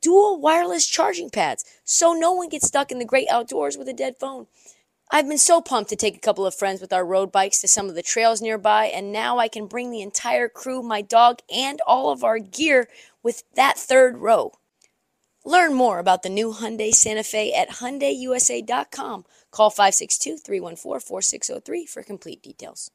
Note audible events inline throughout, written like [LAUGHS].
dual wireless charging pads so no one gets stuck in the great outdoors with a dead phone. I've been so pumped to take a couple of friends with our road bikes to some of the trails nearby, and now I can bring the entire crew, my dog, and all of our gear with that third row. Learn more about the new Hyundai Santa Fe at HyundaiUSA.com. Call 562-314-4603 for complete details.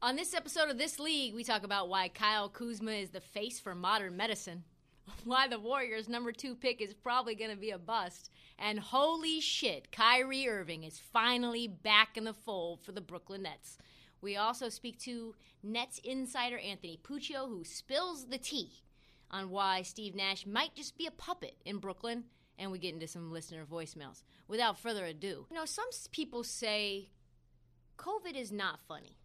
On this episode of This League, we talk about why Kyle Kuzma is the face for modern medicine, [LAUGHS] why the Warriors' number two pick is probably going to be a bust, and holy shit, Kyrie Irving is finally back in the fold for the Brooklyn Nets. We also speak to Nets insider Anthony Puccio, who spills the tea on why Steve Nash might just be a puppet in Brooklyn, and we get into some listener voicemails. Without further ado, you know, some people say COVID is not funny.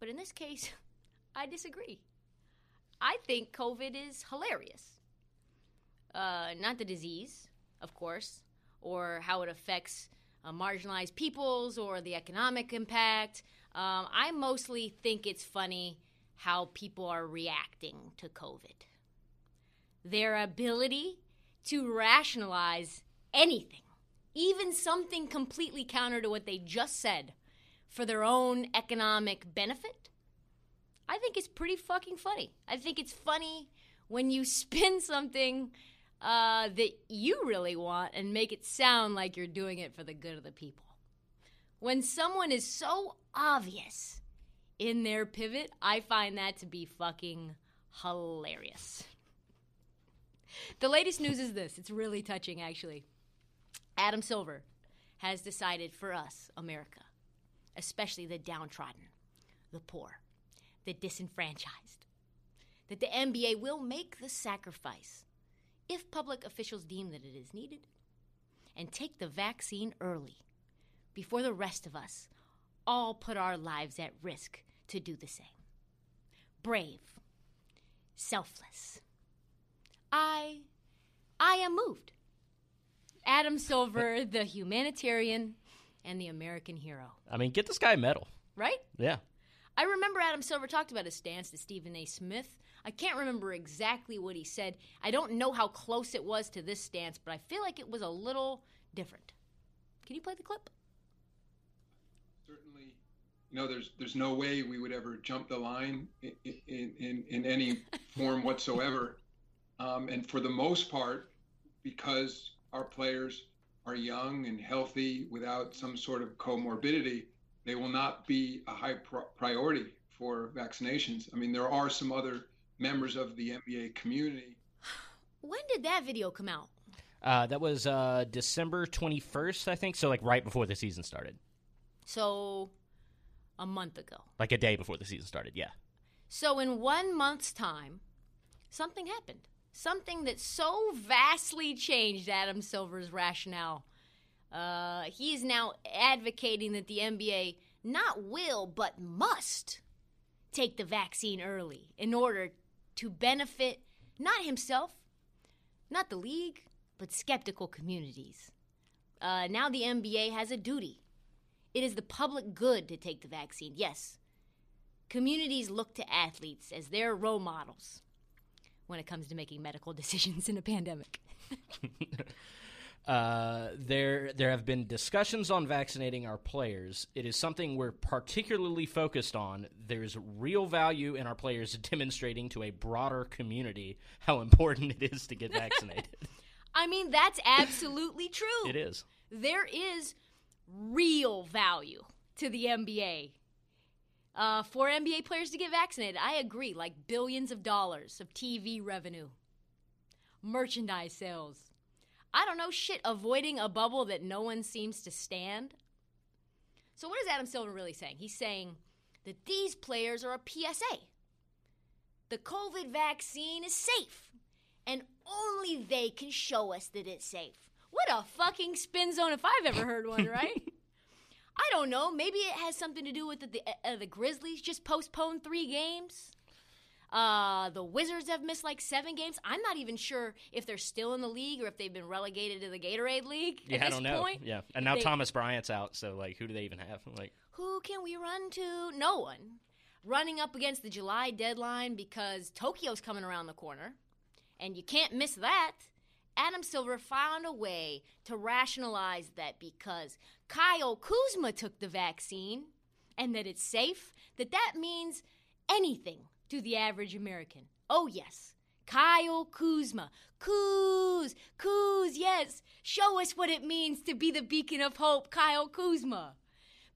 But in this case, [LAUGHS] I disagree. I think COVID is hilarious. Uh, not the disease, of course, or how it affects uh, marginalized peoples or the economic impact. Um, I mostly think it's funny how people are reacting to COVID. Their ability to rationalize anything, even something completely counter to what they just said, for their own economic benefit, I think it's pretty fucking funny. I think it's funny when you [LAUGHS] spin something uh, that you really want and make it sound like you're doing it for the good of the people. When someone is so obvious in their pivot, I find that to be fucking hilarious. The latest news is this it's really touching, actually. Adam Silver has decided for us, America, especially the downtrodden, the poor, the disenfranchised, that the NBA will make the sacrifice if public officials deem that it is needed and take the vaccine early before the rest of us all put our lives at risk to do the same. Brave, selfless. I I am moved. Adam Silver, the humanitarian and the American hero. I mean, get this guy a medal. Right? Yeah. I remember Adam Silver talked about his stance to Stephen A. Smith. I can't remember exactly what he said. I don't know how close it was to this stance, but I feel like it was a little different. Can you play the clip? Certainly, you know, there's there's no way we would ever jump the line in in, in, in any [LAUGHS] form whatsoever. Um, and for the most part, because our players are young and healthy without some sort of comorbidity, they will not be a high priority for vaccinations. I mean, there are some other members of the NBA community. When did that video come out? Uh, that was uh, December 21st, I think. So, like, right before the season started. So, a month ago. Like a day before the season started, yeah. So, in one month's time, something happened. Something that so vastly changed Adam Silver's rationale uh, he is now advocating that the NBA not will, but must take the vaccine early in order to benefit not himself, not the league, but skeptical communities. Uh, now the NBA has a duty. It is the public good to take the vaccine. Yes, communities look to athletes as their role models when it comes to making medical [LAUGHS] decisions in a pandemic. [LAUGHS] Uh, there, there have been discussions on vaccinating our players. It is something we're particularly focused on. There's real value in our players [LAUGHS] demonstrating to a broader community how important it is to get [LAUGHS] vaccinated. I mean, that's absolutely true. It is. There is real value to the NBA uh, for NBA players to get vaccinated. I agree, like billions of dollars of TV revenue, merchandise sales I don't know, shit, avoiding a bubble that no one seems to stand. So, what is Adam Silver really saying? He's saying that these players are a PSA. The COVID vaccine is safe, and only they can show us that it's safe. What a fucking spin zone if I've ever heard one, right? [LAUGHS] I don't know. Maybe it has something to do with the, the, uh, the Grizzlies just postponed three games. Uh, the Wizards have missed like seven games. I'm not even sure if they're still in the league or if they've been relegated to the Gatorade League. Yeah, at I this don't know. Point. Yeah, and now They- Thomas Bryant's out, so like, who do they even have? Like, Who can we run to? No one. Running up against the July deadline because Tokyo's coming around the corner, and you can't miss that. Adam Silver found a way to rationalize that because Kyle Kuzma took the vaccine and that it's safe, that that means anything to the average American. Oh, yes. Kyle Kuzma. Kuz, Kuz, yes. Show us what it means to be the beacon of hope, Kyle Kuzma.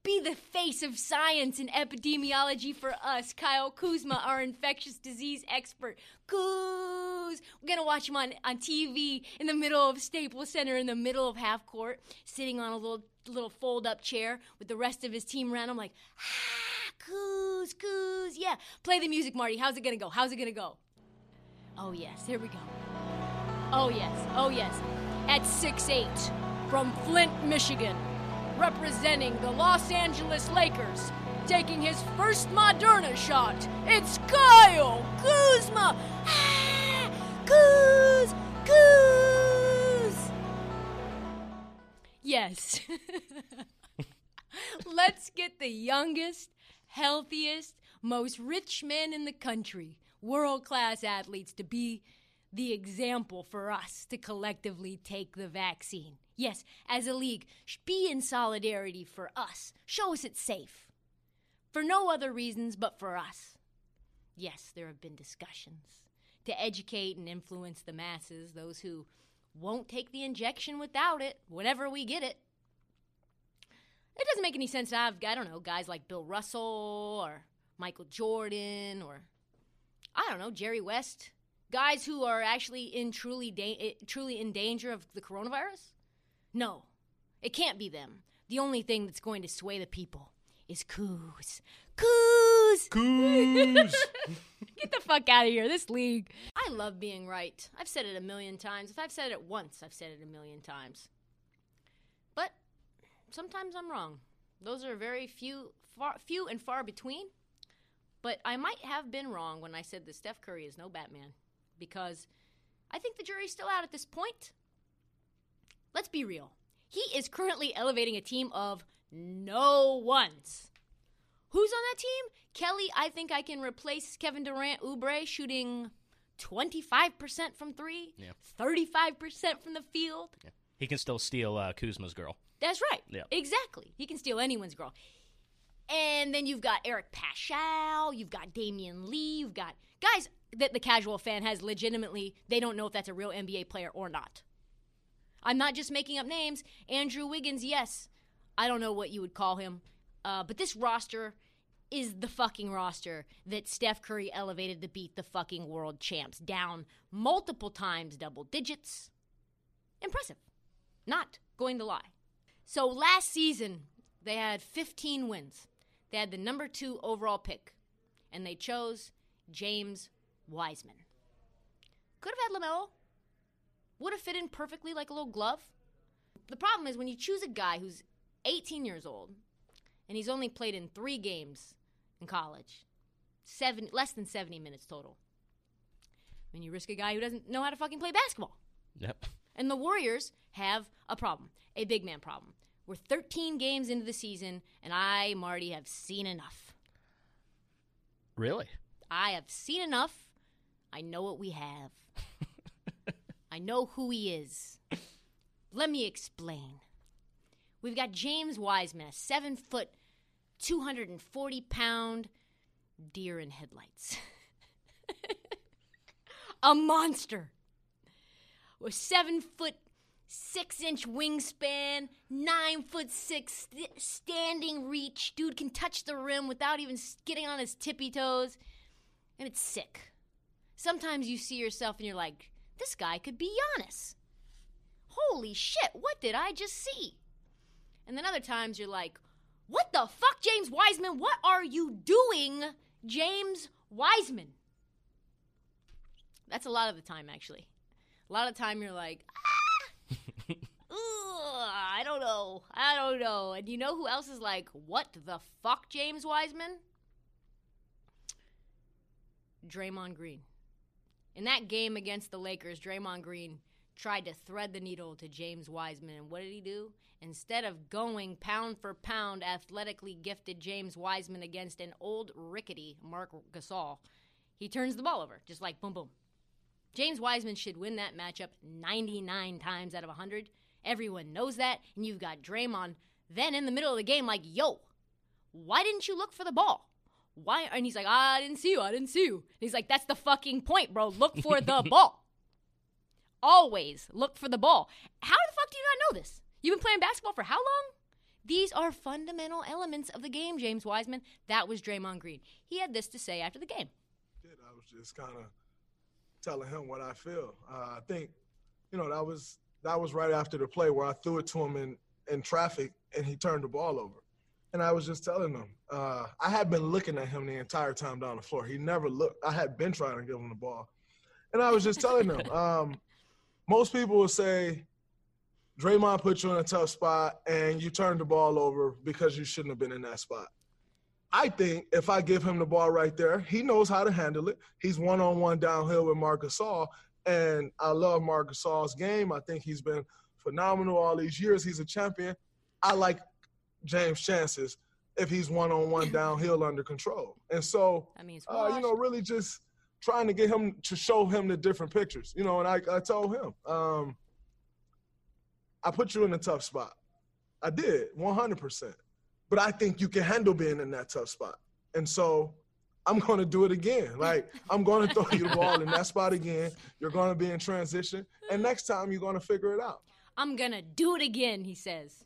Be the face of science and epidemiology for us, Kyle Kuzma, our infectious disease expert. Kuz! We're gonna watch him on, on TV in the middle of Staples Center, in the middle of half court, sitting on a little little fold up chair with the rest of his team around him, like, ah, Kuz, Kuz, yeah. Play the music, Marty. How's it gonna go? How's it gonna go? Oh, yes, here we go. Oh, yes, oh, yes. At 6'8, from Flint, Michigan, representing the Los Angeles Lakers, taking his first Moderna shot, it's Kyle Kuzma! Ah, Kuz! Kuz! Yes. [LAUGHS] Let's get the youngest, healthiest, most rich men in the country, world class athletes, to be the example for us to collectively take the vaccine. Yes, as a league, be in solidarity for us. Show us it's safe. For no other reasons but for us. Yes, there have been discussions to educate and influence the masses, those who won't take the injection without it, whenever we get it. It doesn't make any sense to have, I don't know, guys like Bill Russell or Michael Jordan or, I don't know, Jerry West. Guys who are actually in truly, da- eh, truly in danger of the coronavirus? No, it can't be them. The only thing that's going to sway the people is Kuz. Kuz! Kuz! [LAUGHS] Get the fuck out of here, this league. I love being right. I've said it a million times. If I've said it once, I've said it a million times. Sometimes I'm wrong. Those are very few, far, few and far between. But I might have been wrong when I said that Steph Curry is no Batman, because I think the jury's still out at this point. Let's be real. He is currently elevating a team of no ones. Who's on that team? Kelly, I think I can replace Kevin Durant Oubre shooting 25% from three, Yeah. 35% from the field. Yeah. he can still steal uh, Kuzma's girl. That's right. Yeah. Exactly. He can steal anyone's girl. And then you've got Eric Paschall, you've got Damion Lee, you've got guys that the casual fan has legitimately, they don't know if that's a real NBA player or not. I'm not just making up names. Andrew Wiggins, yes. I don't know what you would call him. Uh, but this roster is the fucking roster that Steph Curry elevated to beat the fucking world champs down multiple times, double digits. Impressive. Not going to lie. So last season, they had 15 wins. They had the number two overall pick, and they chose James Wiseman. Could have had LaMelo. Would have fit in perfectly like a little glove. The problem is when you choose a guy who's 18 years old and he's only played in three games in college, seven less than 70 minutes total. I mean, you risk a guy who doesn't know how to fucking play basketball. Yep. And the Warriors have a problem, a big man problem. We're 13 games into the season, and I, Marty, have seen enough. Really? I have seen enough. I know what we have. [LAUGHS] I know who he is. Let me explain. We've got James Wiseman, a seven foot, 240 pound deer in headlights. [LAUGHS] a monster. With seven foot, six inch wingspan, nine foot six st- standing reach. Dude can touch the rim without even getting on his tippy toes. And it's sick. Sometimes you see yourself and you're like, this guy could be Giannis. Holy shit, what did I just see? And then other times you're like, what the fuck, James Wiseman? What are you doing, James Wiseman? That's a lot of the time, actually. A lot of time you're like, ah, I don't know, I don't know. And you know who else is like, what the fuck, James Wiseman? Draymond Green. In that game against the Lakers, Draymond Green tried to thread the needle to James Wiseman. And what did he do? Instead of going pound for pound, athletically gifted James Wiseman against an old rickety Marc Gasol, he turns the ball over, just like boom, boom. James Wiseman should win that matchup 99 times out of 100. Everyone knows that. And you've got Draymond then in the middle of the game, like, yo, why didn't you look for the ball? Why? And he's like, I didn't see you. I didn't see you. And he's like, that's the fucking point, bro. Look for the [LAUGHS] ball. Always look for the ball. How the fuck do you not know this? You've been playing basketball for how long? These are fundamental elements of the game, James Wiseman. That was Draymond Green. He had this to say after the game. I was just kind of telling him what I feel. Uh, I think, you know, that was that was right after the play where I threw it to him in in traffic and he turned the ball over. And I was just telling him, uh, I had been looking at him the entire time down the floor. He never looked. I had been trying to give him the ball, and I was just telling him. [LAUGHS] Um, most people will say, Draymond put you in a tough spot and you turned the ball over because you shouldn't have been in that spot. I think if I give him the ball right there, he knows how to handle it. He's one on one downhill with Marcus Gasol, and I love Marc Gasol's game. I think he's been phenomenal all these years. He's a champion. I like James' chances if he's one on one [LAUGHS] downhill under control. And so, uh, you know, really just trying to get him to show him the different pictures. You know, and I, I told him, um, I put you in a tough spot. I did, 100%. But I think you can handle being in that tough spot. And so I'm going to do it again. [LAUGHS] Like, I'm going to throw you the ball in that spot again. You're going to be in transition. And next time, you're going to figure it out. I'm gonna do it again, he says.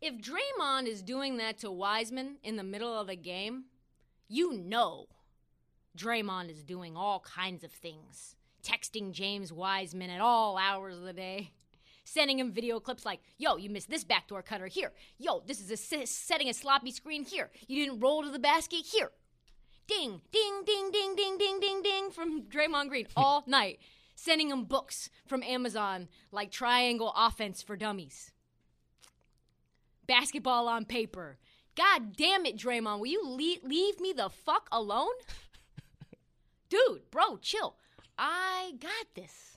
If Draymond is doing that to Wiseman in the middle of a game, you know Draymond is doing all kinds of things. Texting James Wiseman at all hours of the day. Sending him video clips like, yo, you missed this backdoor cutter here. Yo, this is a s- setting a sloppy screen here. You didn't roll to the basket here. Ding, ding, ding, ding, ding, ding, ding, ding from Draymond Green [LAUGHS] all night. Sending him books from Amazon like Triangle Offense for Dummies. Basketball on paper. God damn it, Draymond. Will you leave, leave me the fuck alone? [LAUGHS] Dude, bro, chill. I got this.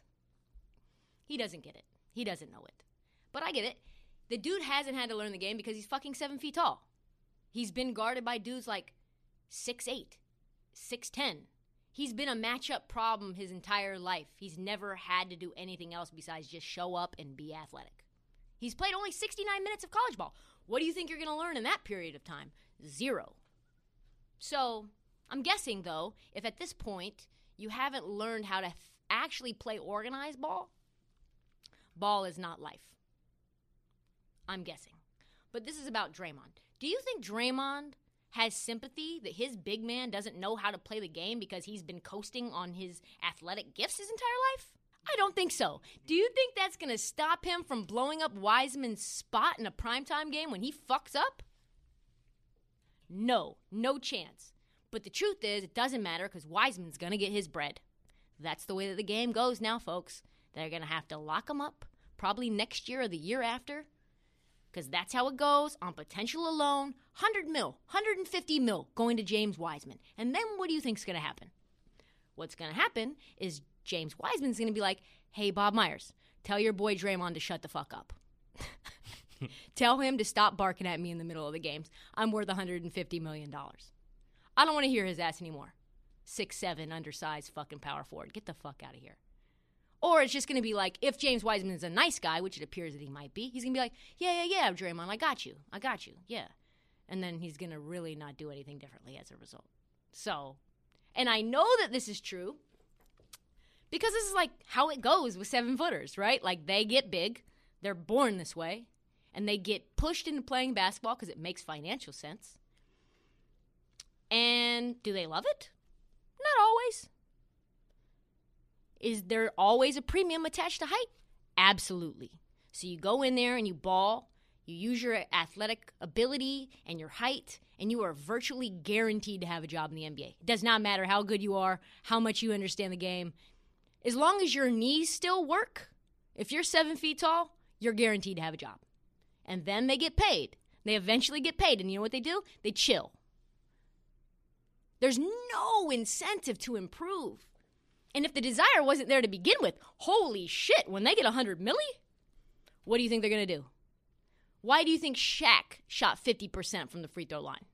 He doesn't get it. He doesn't know it. But I get it. The dude hasn't had to learn the game because he's fucking seven feet tall. He's been guarded by dudes like six eight, six ten. He's been a matchup problem his entire life. He's never had to do anything else besides just show up and be athletic. He's played only 69 minutes of college ball. What do you think you're going to learn in that period of time? Zero. So, I'm guessing though, if at this point you haven't learned how to f- actually play organized ball, ball is not life. I'm guessing. But this is about Draymond. Do you think Draymond has sympathy that his big man doesn't know how to play the game because he's been coasting on his athletic gifts his entire life? I don't think so. Do you think that's going to stop him from blowing up Wiseman's spot in a primetime game when he fucks up? No, no chance. But the truth is, it doesn't matter because Wiseman's going to get his bread. That's the way that the game goes now, folks. They're going to have to lock him up probably next year or the year after because that's how it goes on potential alone 100 mil 150 mil going to james wiseman. And then what do you think's going to happen? What's going to happen is james wiseman's going to be like hey bob myers tell your boy draymond to shut the fuck up. [LAUGHS] Tell him to stop barking at me in the middle of the games. I'm worth 150 million dollars. I don't want to hear his ass anymore. Six seven undersized fucking power forward. Get the fuck out of here or it's just going to be like, if James Wiseman is a nice guy, which it appears that he might be, he's going to be like, yeah, yeah, yeah, Draymond, I got you. I got you. Yeah. And then he's going to really not do anything differently as a result. So, and I know that this is true because this is like how it goes with seven footers, right? Like they get big, they're born this way, and they get pushed into playing basketball because it makes financial sense. And do they love it? Not always. Is there always a premium attached to height? Absolutely. So you go in there and you ball, you use your athletic ability and your height, and you are virtually guaranteed to have a job in the NBA. It does not matter how good you are, how much you understand the game. as long as your knees still work, if you're seven feet tall, you're guaranteed to have a job. And then they get paid. They eventually get paid. And you know what they do? They chill. There's no incentive to improve. And if the desire wasn't there to begin with, holy shit, when they get 100 milli, what do you think they're going to do? Why do you think Shaq shot 50% from the free throw line?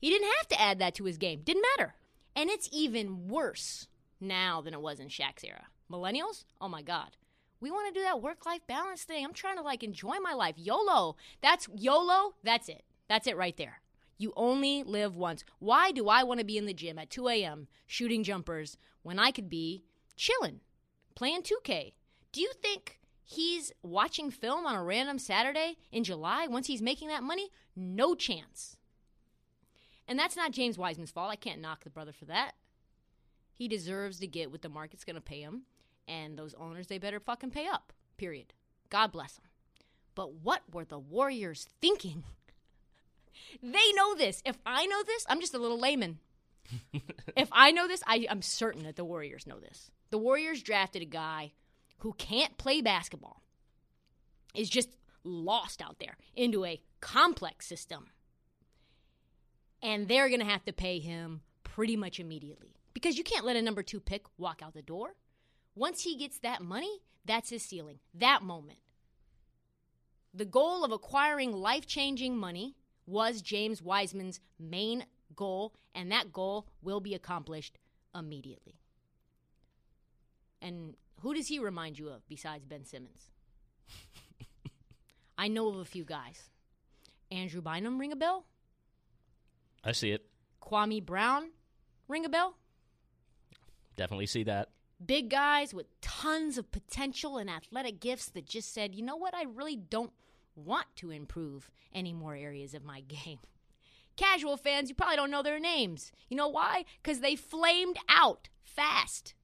He didn't have to add that to his game. Didn't matter. And it's even worse now than it was in Shaq's era. Millennials? Oh my God. We want to do that work life balance thing. I'm trying to like enjoy my life. YOLO. That's YOLO. That's it. That's it right there. You only live once. Why do I want to be in the gym at 2 a.m. shooting jumpers when I could be chilling, playing 2K? Do you think he's watching film on a random Saturday in July once he's making that money? No chance. And that's not James Wiseman's fault. I can't knock the brother for that. He deserves to get what the market's going to pay him, and those owners, they better fucking pay up, period. God bless them. But what were the Warriors thinking? They know this. If I know this, I'm just a little layman. [LAUGHS] if I know this, I, I'm certain that the Warriors know this. The Warriors drafted a guy who can't play basketball, is just lost out there into a complex system. And they're going to have to pay him pretty much immediately because you can't let a number two pick walk out the door. Once he gets that money, that's his ceiling, that moment. The goal of acquiring life changing money was James Wiseman's main goal, and that goal will be accomplished immediately. And who does he remind you of besides Ben Simmons? [LAUGHS] I know of a few guys. Andrew Bynum, ring a bell? I see it. Kwame Brown, ring a bell? Definitely see that. Big guys with tons of potential and athletic gifts that just said, you know what, I really don't want to improve any more areas of my [LAUGHS] game. Casual fans, you probably don't know their names. You know why? Because they flamed out fast.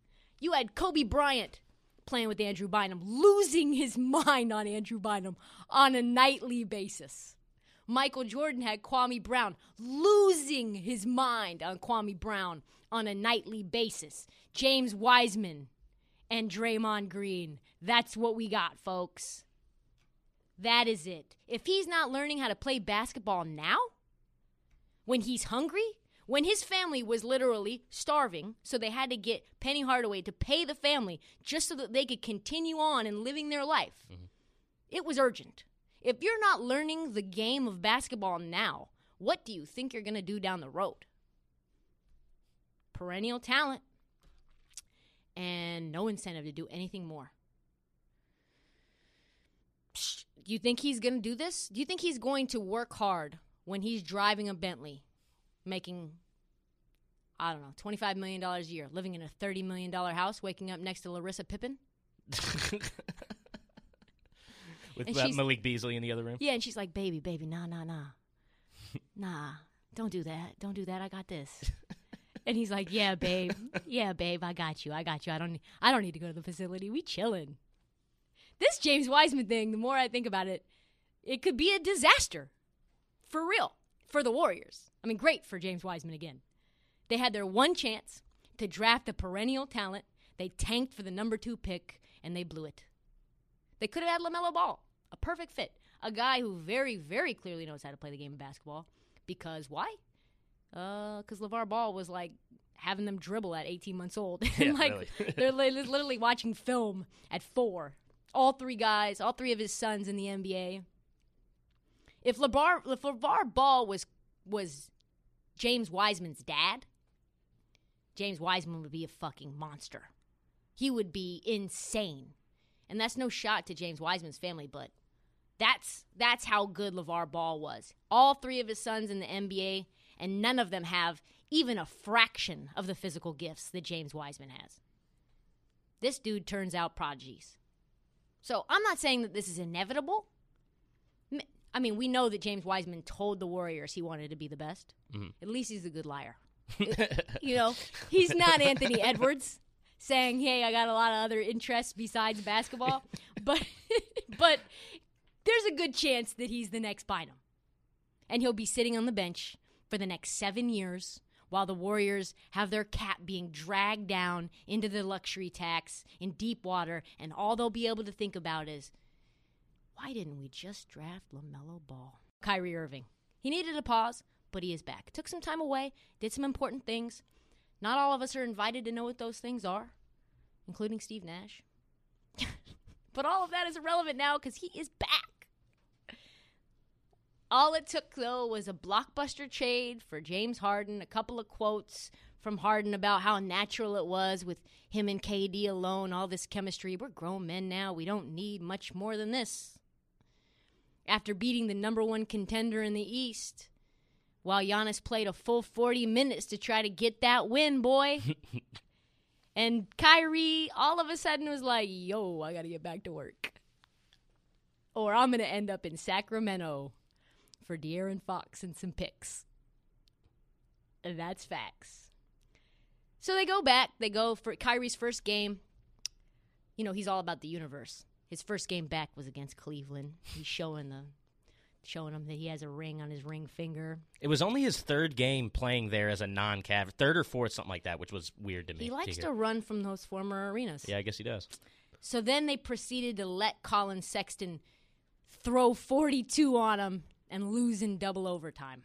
You had Kobe Bryant playing with Andrew Bynum, losing his [LAUGHS] mind on Andrew Bynum on a nightly basis. Michael Jordan had Kwame Brown losing his mind on Kwame Brown on a nightly basis. James Wiseman and Draymond Green. That's what we got, folks. That is it. If he's not learning how to play basketball now, when he's hungry, when his family was literally starving, so they had to get Penny Hardaway to pay the family just so that they could continue on and living their life, mm-hmm. it was urgent. If you're not learning the game of basketball now, what do you think you're going to do down the road? Perennial talent and no incentive to do anything more. Do you think he's going to do this? Do you think he's going to work hard when he's driving a Bentley, making, I don't know, $25 million a year, living in a $30 million house, waking up next to Larissa Pippen? [LAUGHS] With and that Malik Beasley in the other room? Yeah, and she's like, baby, baby, nah, nah, nah. [LAUGHS] nah, don't do that. Don't do that. I got this. [LAUGHS] and he's like, yeah, babe. Yeah, babe, I got you. I got you. I don't, I don't need to go to the facility. We chilling this James Wiseman thing, the more I think about it, it could be a disaster. For real. For the Warriors. I mean, great for James Wiseman again. They had their one chance to draft a perennial talent. They tanked for the number two pick, and they blew it. They could have had LaMelo Ball, a perfect fit. A guy who very, very clearly knows how to play the game of basketball. Because why? Because uh, LeVar Ball was like having them dribble at 18 months old. [LAUGHS] Yeah, like [LAUGHS] they're literally watching film at four all three guys, all three of his sons in the NBA. If LeVar, if LeVar Ball was was James Wiseman's dad, James Wiseman would be a fucking monster. He would be insane. And that's no shot to James Wiseman's family, but that's that's how good LeVar Ball was. All three of his sons in the NBA, and none of them have even a fraction of the physical gifts that James Wiseman has. This dude turns out prodigies. So I'm not saying that this is inevitable. I mean, we know that James Wiseman told the Warriors he wanted to be the best. Mm-hmm. At least he's a good liar. [LAUGHS] you know, he's not Anthony Edwards saying, "Hey, I got a lot of other interests besides basketball." [LAUGHS] but [LAUGHS] but there's a good chance that he's the next Bynum. And he'll be sitting on the bench for the next 7 years while the Warriors have their cap being dragged down into the luxury tax in deep water, and all they'll be able to think about is, why didn't we just draft LaMelo Ball? Kyrie Irving. He needed a pause, but he is back. Took some time away, did some important things. Not all of us are invited to know what those things are, including Steve Nash. [LAUGHS] but all of that is irrelevant now because he is back. All it took, though, was a blockbuster trade for James Harden, a couple of quotes from Harden about how natural it was with him and KD alone, all this chemistry. We're grown men now. We don't need much more than this. After beating the number one contender in the East, while Giannis played a full 40 minutes to try to get that win, boy. [LAUGHS] and Kyrie all of a sudden was like, yo, I got to get back to work. Or I'm going to end up in Sacramento for De'Aaron Fox and some picks. That's facts. So they go back. They go for Kyrie's first game. You know, he's all about the universe. His first game back was against Cleveland. He's showing the showing him that he has a ring on his ring finger. It was only his third game playing there as a non-cav, third or fourth, something like that, which was weird to me. He likes to, to run from those former arenas. Yeah, I guess he does. So then they proceeded to let Collin Sexton throw 42 on him and lose in double overtime.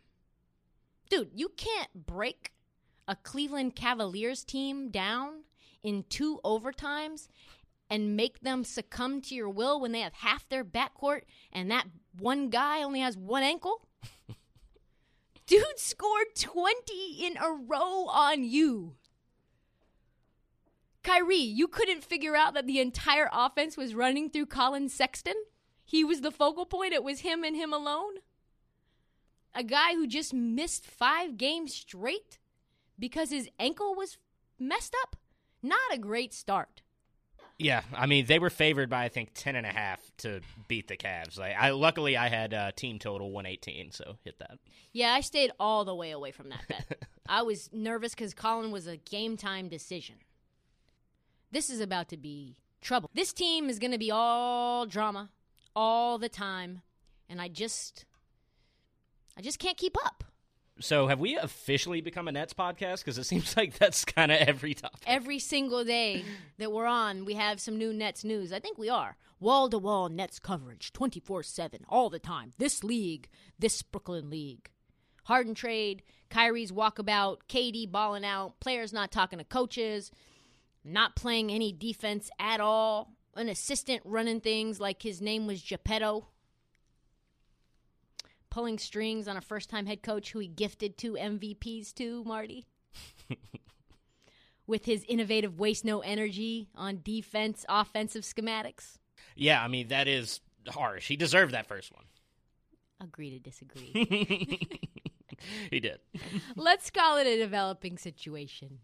Dude, you can't break a Cleveland Cavaliers team down in two overtimes and make them succumb to your will when they have half their backcourt and that one guy only has one ankle? [LAUGHS] Dude scored 20 in a row on you. Kyrie, you couldn't figure out that the entire offense was running through Collin Sexton? He was the focal point. It was him and him alone? A guy who just missed five games straight because his ankle was messed up? Not a great start. Yeah, I mean they were favored by I think ten and a half to beat the Cavs. Like, I luckily I had uh, team total one eighteen, so hit that. Yeah, I stayed all the way away from that bet. [LAUGHS] I was nervous because Collin was a game time decision. This is about to be trouble. This team is going to be all drama all the time, and I just, I just can't keep up. So, have we officially become a Nets podcast? Because it seems [LAUGHS] like that's kind of every topic. Every single day that we're on, we have some new Nets news. I think we are. Wall to wall Nets coverage, 24 7, all the time. This league, this Brooklyn league. Harden trade, Kyrie's walkabout, KD balling out, players not talking to coaches, not playing any defense at all, an assistant running things like his name was Geppetto pulling strings on a first time head coach who he gifted two MVPs to, Marty. [LAUGHS] With his innovative waste no energy on defense, offensive schematics. Yeah, I mean, that is harsh. He deserved that first one. Agree to disagree. [LAUGHS] he did. [LAUGHS] Let's call it a developing situation.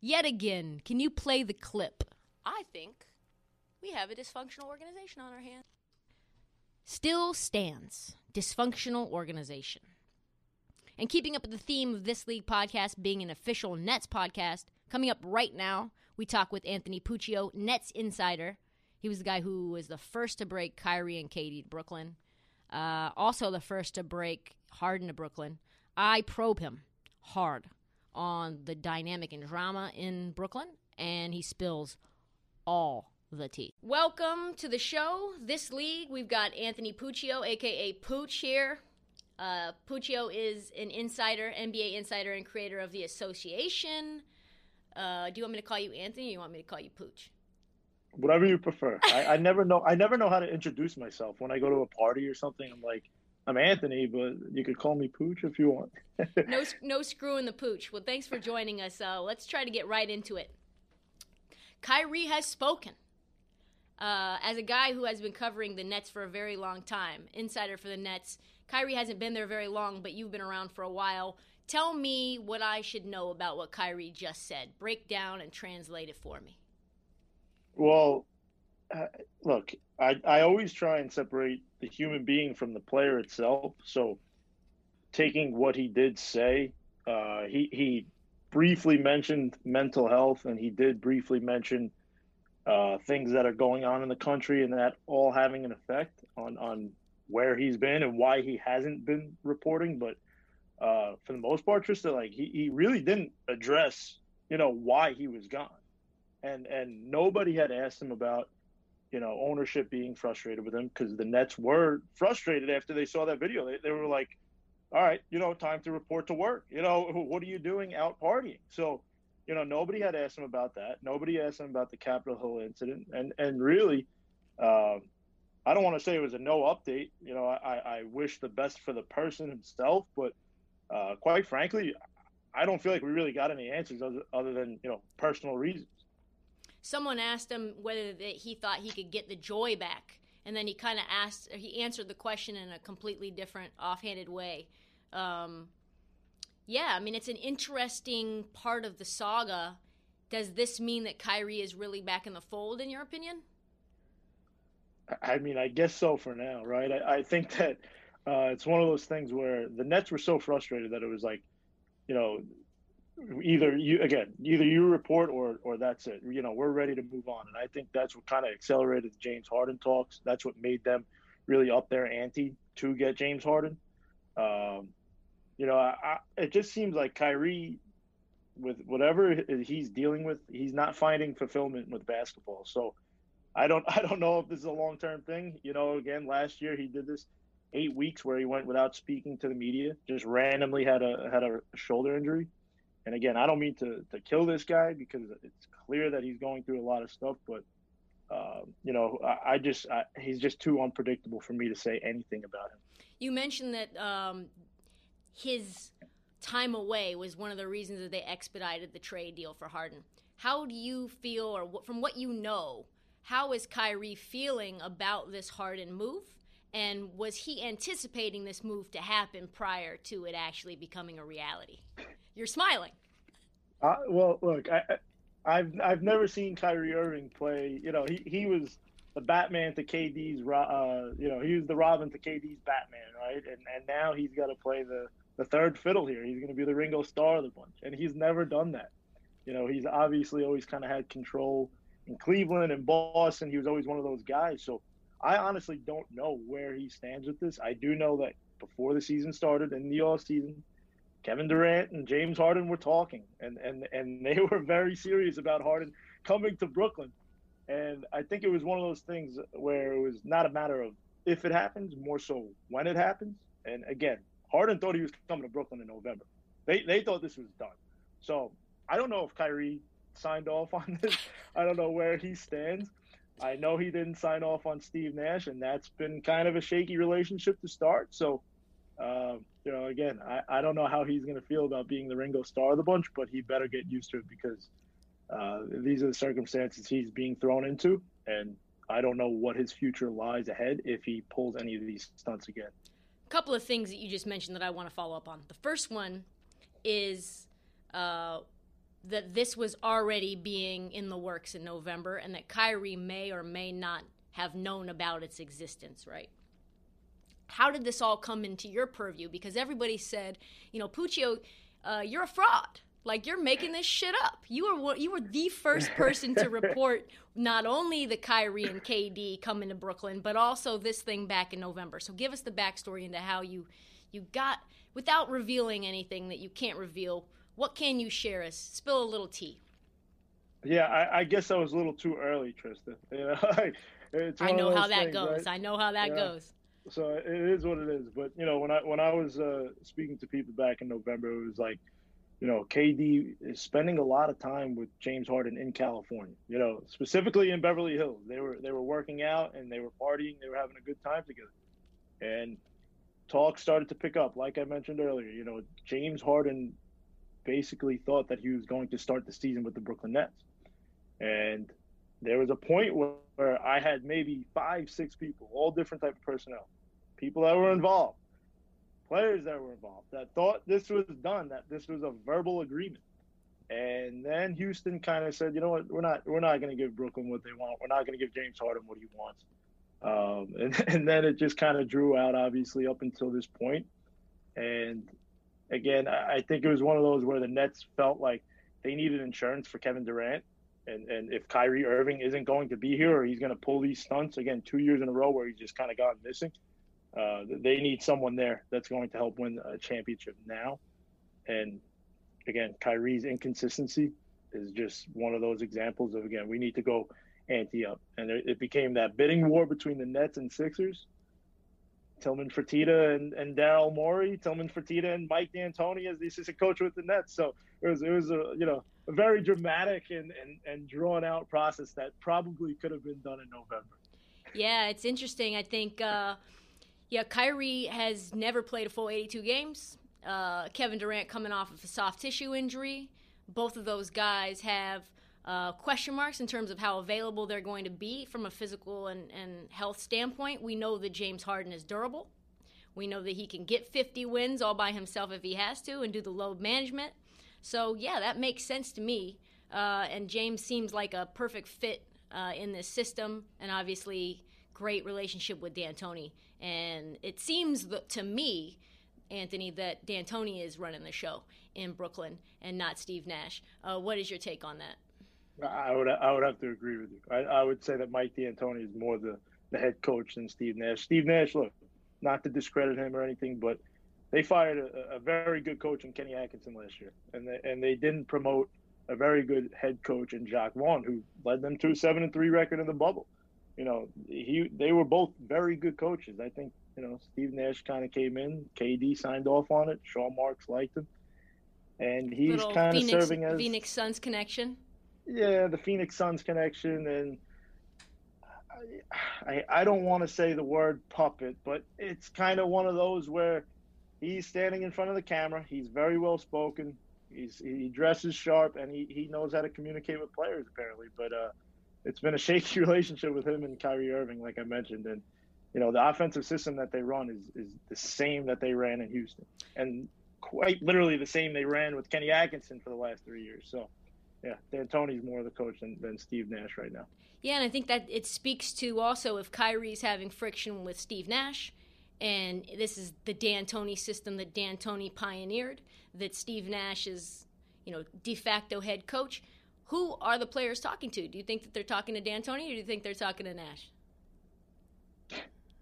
Yet again, can you play the clip? I think we have a dysfunctional organization on our hands. Still stands dysfunctional organization. And keeping up with the theme of this league podcast being an official Nets podcast, coming up right now, we talk with Anthony Puccio, Nets insider. He was the guy who was the first to break Kyrie and KD to Brooklyn. Uh, also, the first to break Harden to Brooklyn. I probe him hard on the dynamic and drama in Brooklyn, and he spills all the tea. Welcome to the show. This league, we've got Anthony Puccio, aka Pooch, here. Uh, Puccio is an insider, NBA insider, and creator of the association. Uh, do you want me to call you Anthony, or you want me to call you Pooch? Whatever you prefer. [LAUGHS] I, I never know. I never know how to introduce myself when I go to a party or something. I'm like, I'm Anthony, but you could call me Pooch if you want. [LAUGHS] no, no screwing the Pooch. Well, thanks for joining us. Uh, let's try to get right into it. Kyrie has spoken. Uh, as a guy who has been covering the Nets for a very long time, insider for the Nets, Kyrie hasn't been there very long, but you've been around for a while. Tell me what I should know about what Kyrie just said. Break down and translate it for me. Well, uh, look, I, I always try and separate the human being from the player itself. So, taking what he did say, uh, he he briefly mentioned mental health, and he did briefly mention uh, things that are going on in the country, and that all having an effect on on where he's been and why he hasn't been reporting. But uh, for the most part, Trysta, like he, he really didn't address, you know, why he was gone. And and nobody had asked him about, you know, ownership being frustrated with him because the Nets were frustrated after they saw that video. They, they were like, all right, you know, time to report to work. You know, what are you doing out partying? So, you know, nobody had asked him about that. Nobody asked him about the Capitol Hill incident. And and really, uh, I don't want to say it was a no update. You know, I, I wish the best for the person himself, but uh, quite frankly, I don't feel like we really got any answers other, other than you know personal reasons. Someone asked him whether he thought he could get the joy back, and then he kind of asked, he answered the question in a completely different, offhanded way. Um, yeah, I mean, it's an interesting part of the saga. Does this mean that Kyrie is really back in the fold, in your opinion? I mean, I guess so for now, right? I, I think that uh, it's one of those things where the Nets were so frustrated that it was like, you know, either you again, either you report or or that's it. You know, we're ready to move on, and I think that's what kind of accelerated the James Harden talks. That's what made them really up their ante to get James Harden. Um, you know, I, it just seems like Kyrie, with whatever he's dealing with, he's not finding fulfillment with basketball. So I don't [LAUGHS] I don't know if this is a long term thing. You know, again, last year he did this eight weeks where he went without speaking to the media, just randomly had a had a shoulder injury. And again, I don't mean to to kill this guy because it's clear that he's going through a lot of stuff, but uh, you know, I, I just I, he's just too unpredictable for me to say anything about him. You mentioned that um, his time away was one of the reasons that they expedited the trade deal for Harden. How do you feel, or from what you know, how is Kyrie feeling about this Harden move? And was he anticipating this move to happen prior to it actually becoming a reality? You're smiling. Uh, well, look, I, have I've never seen Kyrie Irving play. You know, he, he was the Batman to KD's. Uh, you know, he was the Robin to KD's Batman, right? And and now he's got to play the the third fiddle here. He's going to be the Ringo Starr of the bunch, and he's never done that. You know, he's obviously always kind of had control in Cleveland and Boston. He was always one of those guys. So I honestly don't know where he stands with this. I do know that before the season started in the off season, Kevin Durant and James Harden were talking, and and and [LAUGHS] they were very serious about Harden coming to Brooklyn. And I think it was one of those things where it was not a matter of if it happens, more so when it happens. And again, Harden thought he was coming to Brooklyn in November. They they thought this was done. So I don't know if Kyrie signed off on [LAUGHS] this. I don't know where he stands. I know he didn't sign off on Steve Nash, and that's been kind of a shaky relationship to start. So, uh, you know, again, I, I don't know how he's going to feel about being the Ringo Starr of the bunch, but he better get used to it because uh, these are the circumstances he's being thrown into, and I don't know what his future lies ahead if he pulls any of these stunts again. A couple of things that you just mentioned that I want to follow up on. The first one is uh, that this was already being in the works in November and that Kyrie may or may not have known about its existence, right? How did this all come into your purview? Because everybody said, you know, Puccio, uh, you're a fraud. Like you're making this shit up. You were you were the first person to report [LAUGHS] not only the Kyrie and KD coming to Brooklyn, but also this thing back in November. So give us the backstory into how you you got without revealing anything that you can't reveal what can you share us? Spill a little tea. Yeah, I, I guess I was a little too early, Tristan. [LAUGHS] You know, I know how that things, goes. Right? I know how that yeah. goes. So it is what it is. But you know, when I when I was uh, speaking to people back in November, it was like, you know, KD is spending a lot of time with James Harden in California. You know, specifically in Beverly Hills. They were they were working out and they were partying. They were having a good time together. And talk started to pick up. Like I mentioned earlier, you know, James Harden basically thought that he was going to start the season with the Brooklyn Nets. And there was a point where, I had maybe five, six people, all different type of personnel, people that were involved, players that were involved, that thought this was done, that this was a verbal agreement. And then Houston kind of said, you know what, we're not we're not going to give Brooklyn what they want. We're not going to give James Harden what he wants. Um, and, [LAUGHS] and then it just kind of drew out, obviously, up until this point. And again, I think it was one of those where the Nets felt like they needed insurance for Kevin Durant. And, and if Kyrie Irving isn't going to be here or he's going to pull these stunts again two years in a row where he's just kind of gone missing, Uh, they need someone there that's going to help win a championship now. And again, Kyrie's inconsistency is just one of those examples of again we need to go ante up, and it became that bidding war between the Nets and Sixers. Tillman Fertitta and, and Daryl Morey, Tillman Fertitta and Mike D'Antoni as the assistant coach with the Nets. So it was it was a you know a very dramatic and, and, and drawn out process that probably could have been done in November. Yeah, it's interesting. I think uh, yeah, Kyrie has never played a full 82 games. Uh, Kevin Durant coming off of a soft tissue injury. Both of those guys have uh, question marks in terms of how available they're going to be from a physical and, and health standpoint. We know that James Harden is durable. We know that he can get 50 wins all by himself if he has to and do the load management. So, yeah, that makes sense to me. Uh, and James seems like a perfect fit uh, in this system, and obviously, great relationship with D'Antoni. And it seems to me, Anthony, that D'Antoni is running the show in Brooklyn and not Steve Nash. Uh, what is your take on that? I would I would have to agree with you. I, I would say that Mike D'Antoni is more the, the head coach than Steve Nash. Steve Nash, look, not to discredit him or anything, but they fired a, a very good coach in Kenny Atkinson last year, and they, and they didn't promote a very good head coach in Jacque Vaughn, who led them to a seven and three record in the bubble. You know, he they were both very good coaches. I think you know Steve Nash kind of came in, KD signed off on it, Sean Marks liked him, and he's kind of serving as Phoenix Suns connection yeah, the Phoenix Suns connection, and I, I, I don't want to say the word puppet, but it's kind of one of those where he's standing in front of the camera. He's very well spoken. He's he dresses sharp, and he, he knows how to communicate with players apparently. But uh, it's been a shaky [LAUGHS] relationship with him and Kyrie Irving, like I mentioned, and you know the offensive system that they run is is the same that they ran in Houston, and quite literally the same they ran with Kenny Atkinson for the last three years. So yeah, D'Antoni's more the coach than, than Steve Nash right now. Yeah, and I think that it speaks to also if Kyrie's having friction with Steve Nash, and this is the D'Antoni system that D'Antoni pioneered, that Steve Nash is, you know, de facto head coach. Who are the players talking to? Do you think that they're talking to D'Antoni, or do you think they're talking to Nash?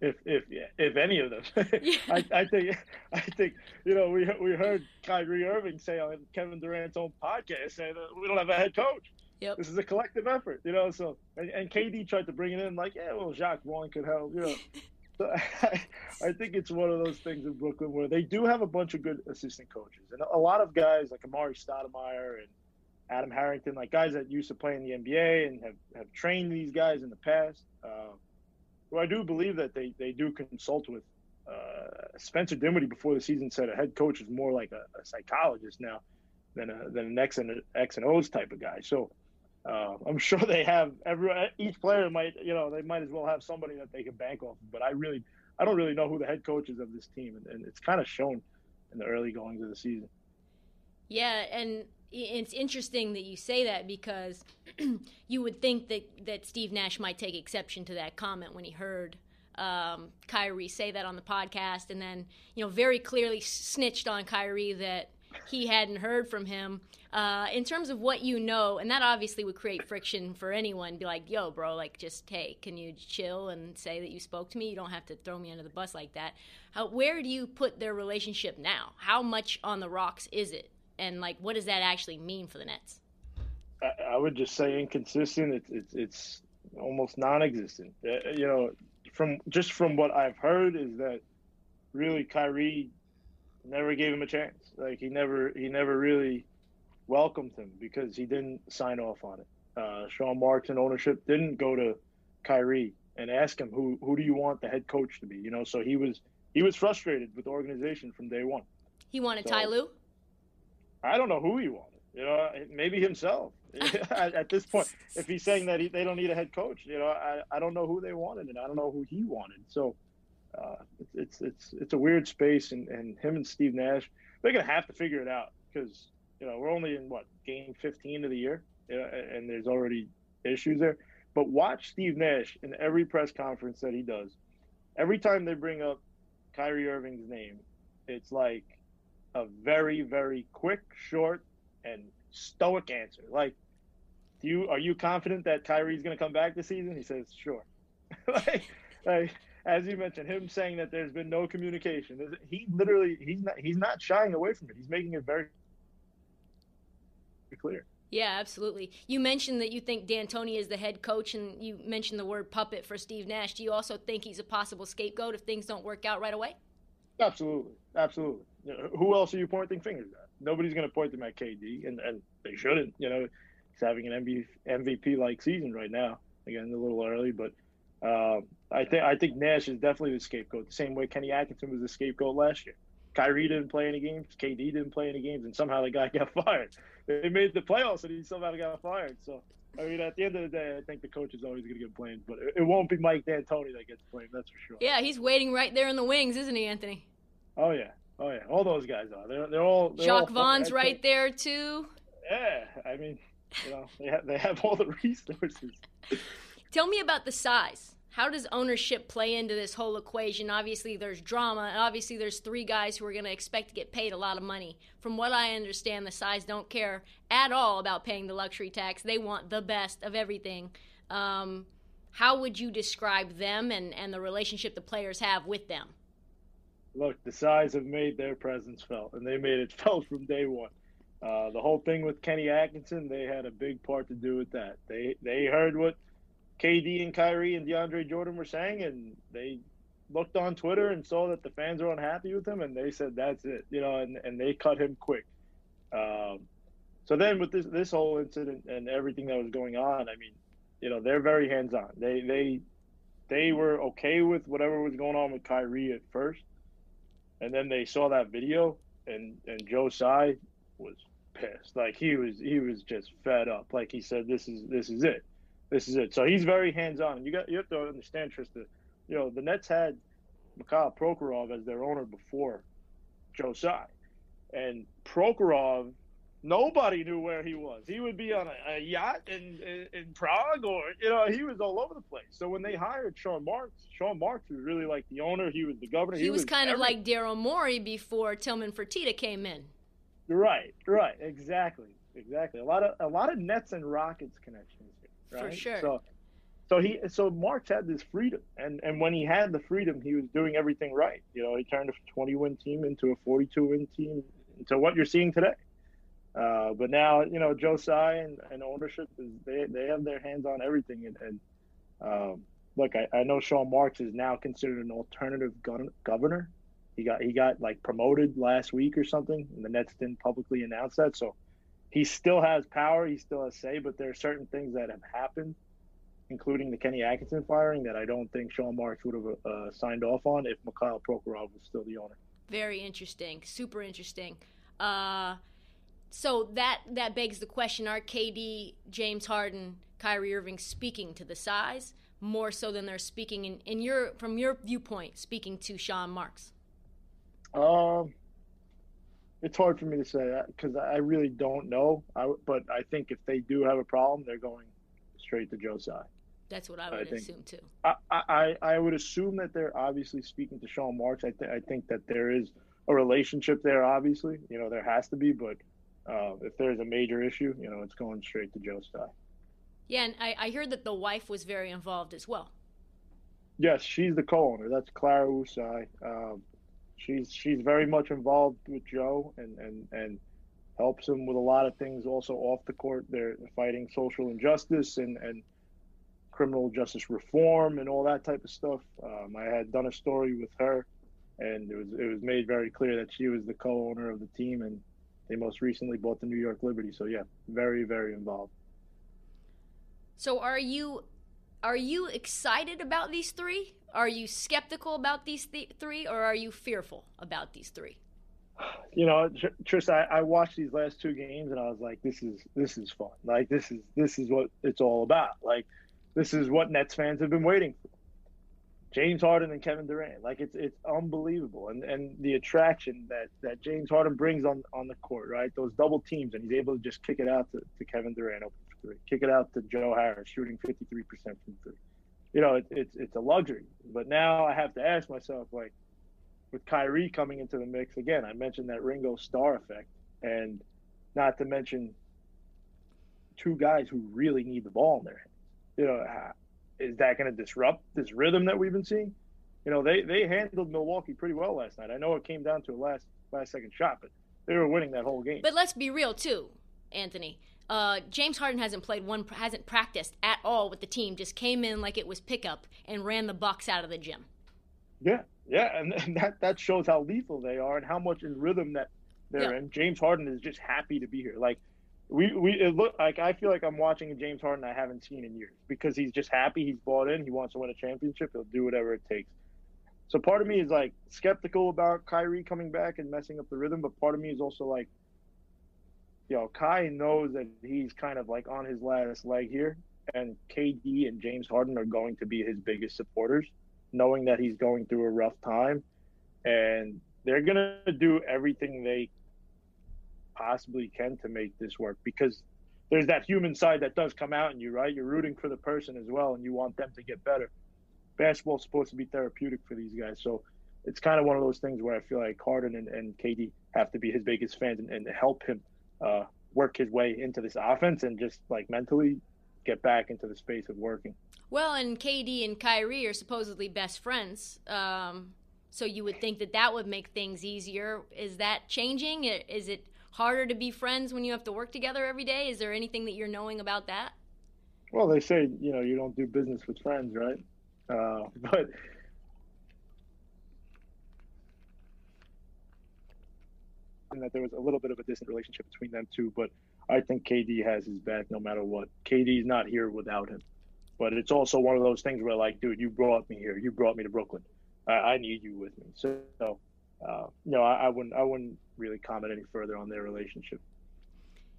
if if if any of them. [LAUGHS] [LAUGHS] Yeah. I, I think I think you know we we heard Kyrie Irving say on Kevin Durant's own podcast say that we don't have a head coach. Yep. This is a collective effort, you know. So and, and KD tried to bring it in like, yeah, well, Jacque Vaughn could help, you know. [LAUGHS] so I, I think it's one of those things in Brooklyn where they do have a bunch of good assistant coaches and a lot of guys like Amar'e Stoudemire and Adam Harrington, like guys that used to play in the NBA and have, have trained these guys in the past. Uh, who I do believe that they, they do consult with. Uh, Spencer Dinwiddie before the season said a head coach is more like a, a psychologist now than a, than an X and X and O's type of guy. So uh, I'm [LAUGHS] sure they have every each player might you know they might as well have somebody that they can bank off. Of. But I really I don't really know who the head coach is of this team, and, and it's kind of shown in the early goings of the season. Yeah, and it's interesting that you say that because [CLEARS THROAT] you would think that, that Steve Nash might take exception to that comment when he heard um, Kyrie say that on the podcast, and then you know very clearly snitched on Kyrie that he hadn't heard from him. Uh, in terms of what you know, and that obviously would create friction for anyone. Be like, "Yo, bro, like, just hey, can you chill and say that you spoke to me? You don't have to throw me under the bus like that." How, where do you put their relationship now? How much on the rocks is it? And like what does that actually mean for the Nets? I, I would just say inconsistent. It's it's, it's almost non-existent. Uh, you know, from just from what I've heard is that really Kyrie never gave him a chance. Like he never he never really welcomed him because he didn't sign off on it. Uh, Sean Marks and ownership didn't go to Kyrie and ask him who who do you want the head coach to be. You know, so he was he was frustrated with the organization from day one. He wanted so, Ty Lue. I don't know who he wanted. You know, maybe himself. [LAUGHS] at, this point, if he's saying that he, they don't need a head coach, you know, I, I don't know who they wanted, and I don't know who he wanted. So uh, it's it's it's a weird space, and, and him and Steve Nash, they're gonna have to figure it out because you know we're only in what game 15 of the year, you know, and there's already issues there. But watch Steve Nash in every press conference that he does. Every time they bring up Kyrie Irving's name, it's like a very, very quick, short, and stoic answer. Like, do you are you confident that Kyrie's going to come back this season? He says, sure. [LAUGHS] like, like, as you mentioned, him saying that there's been no communication. He literally he's not he's not shying away from it. He's making it very clear. Yeah, absolutely. You mentioned that you think D'Antoni is the head coach, and you mentioned the word puppet for Steve Nash. Do you also think he's a possible scapegoat if things don't work out right away? Absolutely, absolutely. Who else are you pointing fingers at? Nobody's going to point them at KD, and, and they shouldn't. You know, he's having an MVP like season right now. Again, a little early, but uh, I think I think Nash is definitely the scapegoat. The same way Kenny Atkinson was the scapegoat last year. Kyrie didn't play any games. KD didn't play any games, and somehow the guy [LAUGHS] got fired. They made the playoffs, and he somehow got fired. So, I mean, at the end of the day, I think the coach is always going to get blamed, but it won't be Mike D'Antoni that gets blamed. That's for sure. Yeah, he's waiting right there in the wings, isn't he, Anthony? Oh yeah, oh yeah. All those guys are. They're they're all. They're Jacques all Vaughn's right there too. Yeah, I mean, you know, they have they have all the [LAUGHS] resources. Tell me about the Tsais how does ownership play into this whole equation? Obviously, there's drama, and obviously, there's three guys who are going to expect to get paid a lot of money. From what I understand, the Tsais don't care at all about paying the luxury tax. They want the best of everything. Um, how would you describe them and, and the relationship the players have with them? Look, the Tsais have made their presence felt, and they made it [LAUGHS] felt from day one. Uh, the whole thing with Kenny Atkinson, they had a big part to do with that. They they heard what KD and Kyrie and DeAndre Jordan were saying, and they looked on Twitter and saw that the fans were unhappy with him, and they said that's it, you know, and, and they cut him quick. Um, so then with this this whole incident and everything that was going on, I mean, you know, they're very hands on. They they they were okay with whatever was going on with Kyrie at first, and then they saw that video, and and Joe Tsai was pissed. Like he was he was just fed up. Like he said, this is this is it this is it. So he's very hands on. You got you have to understand, Tristan. You know, the Nets had Mikhail Prokhorov as their owner before Joe Tsai. And Prokhorov, nobody knew where he was. He would be on a, a yacht in, in, in Prague or you know, he was all over the place. So when they hired Sean Marks, Sean Marks was really like the owner, he was the governor. He, he was, was, kind of like Daryl Morey before Tillman Fertitta came in. Right, right, exactly. Exactly. A lot of a lot of Nets and Rockets connections right? For sure. So, so he, so Marks had this freedom, and and when he had the freedom, he was doing everything right. You know, he turned a 20 win team into a 42 win team, into what you're seeing today. Uh, but now, you know, Joe Tsai and, and ownership is they they have their hands on everything, and, and um, look, I, I know Sean Marks is now considered an alternative governor. He got he got like promoted last week or something, and the Nets didn't publicly announce that. So he still has power, he still has say, but there are certain things that have happened, including the Kenny Atkinson firing, that I don't think Sean Marks would have uh, signed off on if Mikhail Prokhorov was still the owner. Very interesting, super interesting. Uh, so that that begs the question: Are KD, James Harden, Kyrie Irving speaking to the Tsais more so than they're speaking in, in your from your viewpoint, speaking to Sean Marks? Um, it's hard for me to say because I really don't know. I, but I think if they do have a problem, they're going straight to Joe Tsai. That's what I would I think, assume too. I, I, I would assume that they're obviously speaking to Sean Marks. I, th- I think that there is a relationship there. Obviously, you know there has to be, but uh, if there's a major issue, you know it's going straight to Joe Tsai. Yeah, and I, I heard that the wife was very involved as well. Yes, she's the co-owner. That's Clara Wu Tsai. Um, she's she's very much involved with Joe and and and helps him with a lot of things also off the court. They're fighting social injustice and and criminal justice reform and all that type of stuff. Um, I had done a story with her, and it was it was made very clear that she was the co-owner of the team, and they most recently bought the New York Liberty. So yeah, very very involved. So are you are you excited about these three? Are you skeptical about these th- three, or are you fearful about these three? You know, Tris, I, I watched these last two games and I was like, this is this is fun. Like this is this is what it's all about. Like this is what Nets fans have been waiting for. James Harden and Kevin Durant. Like it's it's unbelievable, and and the attraction that that James Harden brings on on the court, right? Those double teams, and he's able to just kick it out to, to Kevin Durant open for three, kick it out to Joe Harris shooting fifty three percent from three you know, it, it's it's a luxury. But now I have to ask myself, like, with Kyrie coming into the mix again, I mentioned that Ringo Starr effect, and not to mention two guys who really need the ball in their hands. You know, is that going to disrupt this rhythm that we've been seeing? you know, they they handled Milwaukee pretty well last night. I know it came down to a last last second shot, but they were winning that whole game. But let's be real too, Anthony. Uh, James Harden hasn't played one, hasn't practiced at all with the team. Just came in like it was pickup and ran the Bucks out of the gym. Yeah, yeah, and, and [LAUGHS] that that shows how lethal they are and how much in rhythm that they're Yeah. in. James Harden is just happy to be here. Like we we it look like I feel like I'm watching a James Harden I haven't seen in years because he's just happy. He's bought in. He wants to win a championship. He'll do whatever it takes. So part of me is like skeptical about Kyrie coming back and messing up the rhythm, but part of me is also like, you know, Kai knows that he's kind of like on his last leg here, and KD and James Harden are going to be his biggest supporters, knowing that he's going through a rough time, and they're gonna do everything they possibly can to make this work because there's that human side that does come out in you, right? You're rooting for the person as well, and you want them to get better. Basketball's supposed to be therapeutic for these guys, so it's kind of one of those things where I feel like Harden and, and KD have to be his biggest fans and, and help him uh, work his way into this offense and just like mentally get back into the space of working. Well, and KD and Kyrie are supposedly best friends. Um, so you would think that that would make things easier. Is that changing? Is it harder to be friends when you have to work together every day? Is there anything that you're knowing about that? Well, they say you know you don't do business with friends, right? Uh, [LAUGHS] but and that there was a little bit of a distant relationship between them two. But I think KD has his back no matter what. KD's not here without him. But it's also one of those things where, like, dude, you brought me here. You brought me to Brooklyn. I, I need you with me. So, uh, no, I, I wouldn't. I wouldn't really comment any further on their relationship.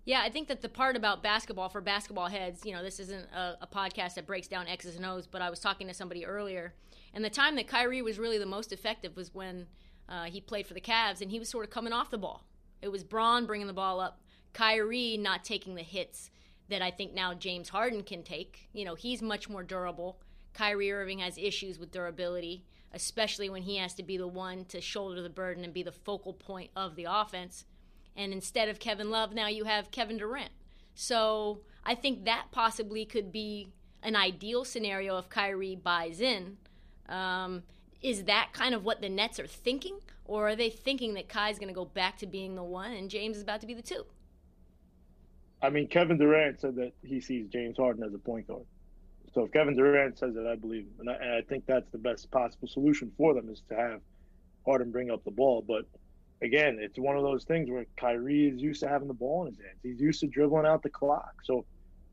Yeah, I think that the part about basketball for basketball heads, you know, this isn't a, a podcast that breaks down X's and O's, but I was talking to somebody earlier, and the time that Kyrie was really the most effective was when uh, he played for the Cavs, and he was sort of coming off the ball. It was Bron bringing the ball up, Kyrie not taking the hits that I think now James Harden can take. You know, he's much more durable. Kyrie Irving has issues with durability, especially when he has to be the one to shoulder the burden and be the focal point of the offense. And instead of Kevin Love, now you have Kevin Durant. So I think that possibly could be an ideal scenario if Kyrie buys in. Um, is that kind of what the Nets are thinking? Or are they thinking that Kai's going to go back to being the one and James is about to be the two? I mean, Kevin Durant said that he sees James Harden as a point guard. So if Kevin Durant says it, I believe him. And I, and I think that's the best possible solution for them is to have Harden bring up the ball. But again, it's one of those things where Kyrie is used to having the ball in his hands. He's used to dribbling out the clock. So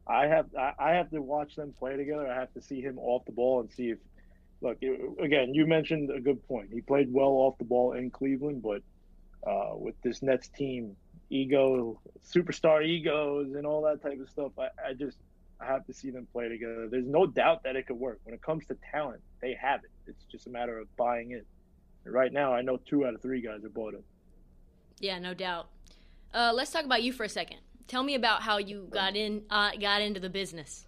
I have I, have to watch them play together. I have to see him off the ball and see if look again. You mentioned a good point. He played well off the ball in Cleveland, but uh, with this Nets team, ego, superstar egos, and all that type of stuff, I, I just I have to see them play together. There's no doubt that it could work. When it comes to talent, they have it. It's just a matter of buying it. And right now, I know two out of three guys are bought in. Yeah, no doubt. Uh, let's talk about you for a second. Tell me about how you got in uh, got into the business.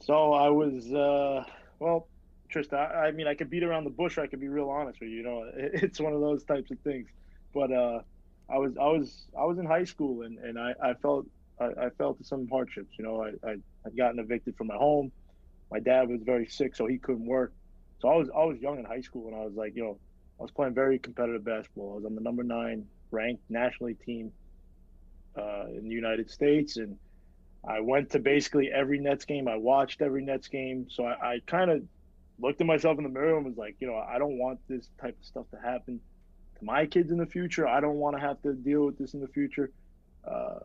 So I was, uh, well, Trysta, I, I mean, I could beat around the bush. Or I could be real honest with you. You know, it, [LAUGHS] it's one of those types of things. But uh, I was, I was, I was in high school, and, and I, I felt, I, I felt some hardships. You know, I, I had gotten evicted from my home. My dad was very sick, so he couldn't work. So I was, I was young in high school, and I was like, you know, I was playing very competitive basketball. I was on the number nine ranked nationally team uh, in the United States, and I went to basically every Nets game. I watched every Nets game. So I, I kind of looked at myself in the mirror and was like, you know, I don't want this type of stuff to happen to my kids in the future. I don't want to have to deal with this in the future. Uh,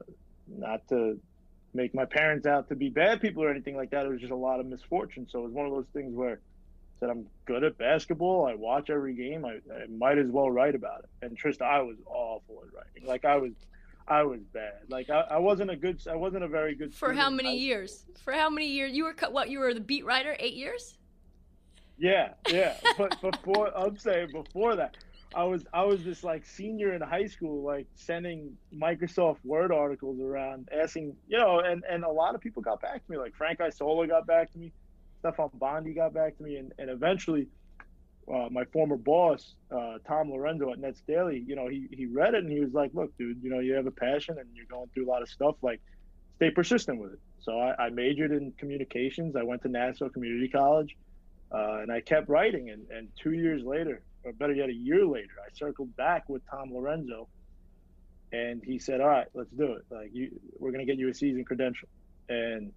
not to make my parents out to be bad people or anything like that. It was just a lot of misfortune. So it was one of those things where I said, I'm good at basketball. I watch every game. I, I might as well write about it. And Trysta, I was awful at writing. Like I was I was bad. Like I, I wasn't a good. I wasn't a very good. For how many years? For how many years? You were what? You were the beat writer. Eight years. Yeah, yeah. [LAUGHS] But before I'm saying before that, I was I was this like senior in high school, like sending Microsoft Word articles around, asking you know, and and a lot of people got back to me. Like Frank Isola got back to me, Stefan Bondy got back to me, and and eventually. Uh, my former boss, uh, Tom Lorenzo at Nets Daily, you know, he, he read it and he was like, look, dude, you know, you have a passion and you're going through a lot of stuff. Like, stay persistent with it. So I, I majored in communications. I went to Nassau Community College. Uh, and I kept writing, and, and two years later, or better yet, a year later, I circled back with Tom Lorenzo, and he said, "All right, let's do it. Like, you, we're going to get you a season credential." And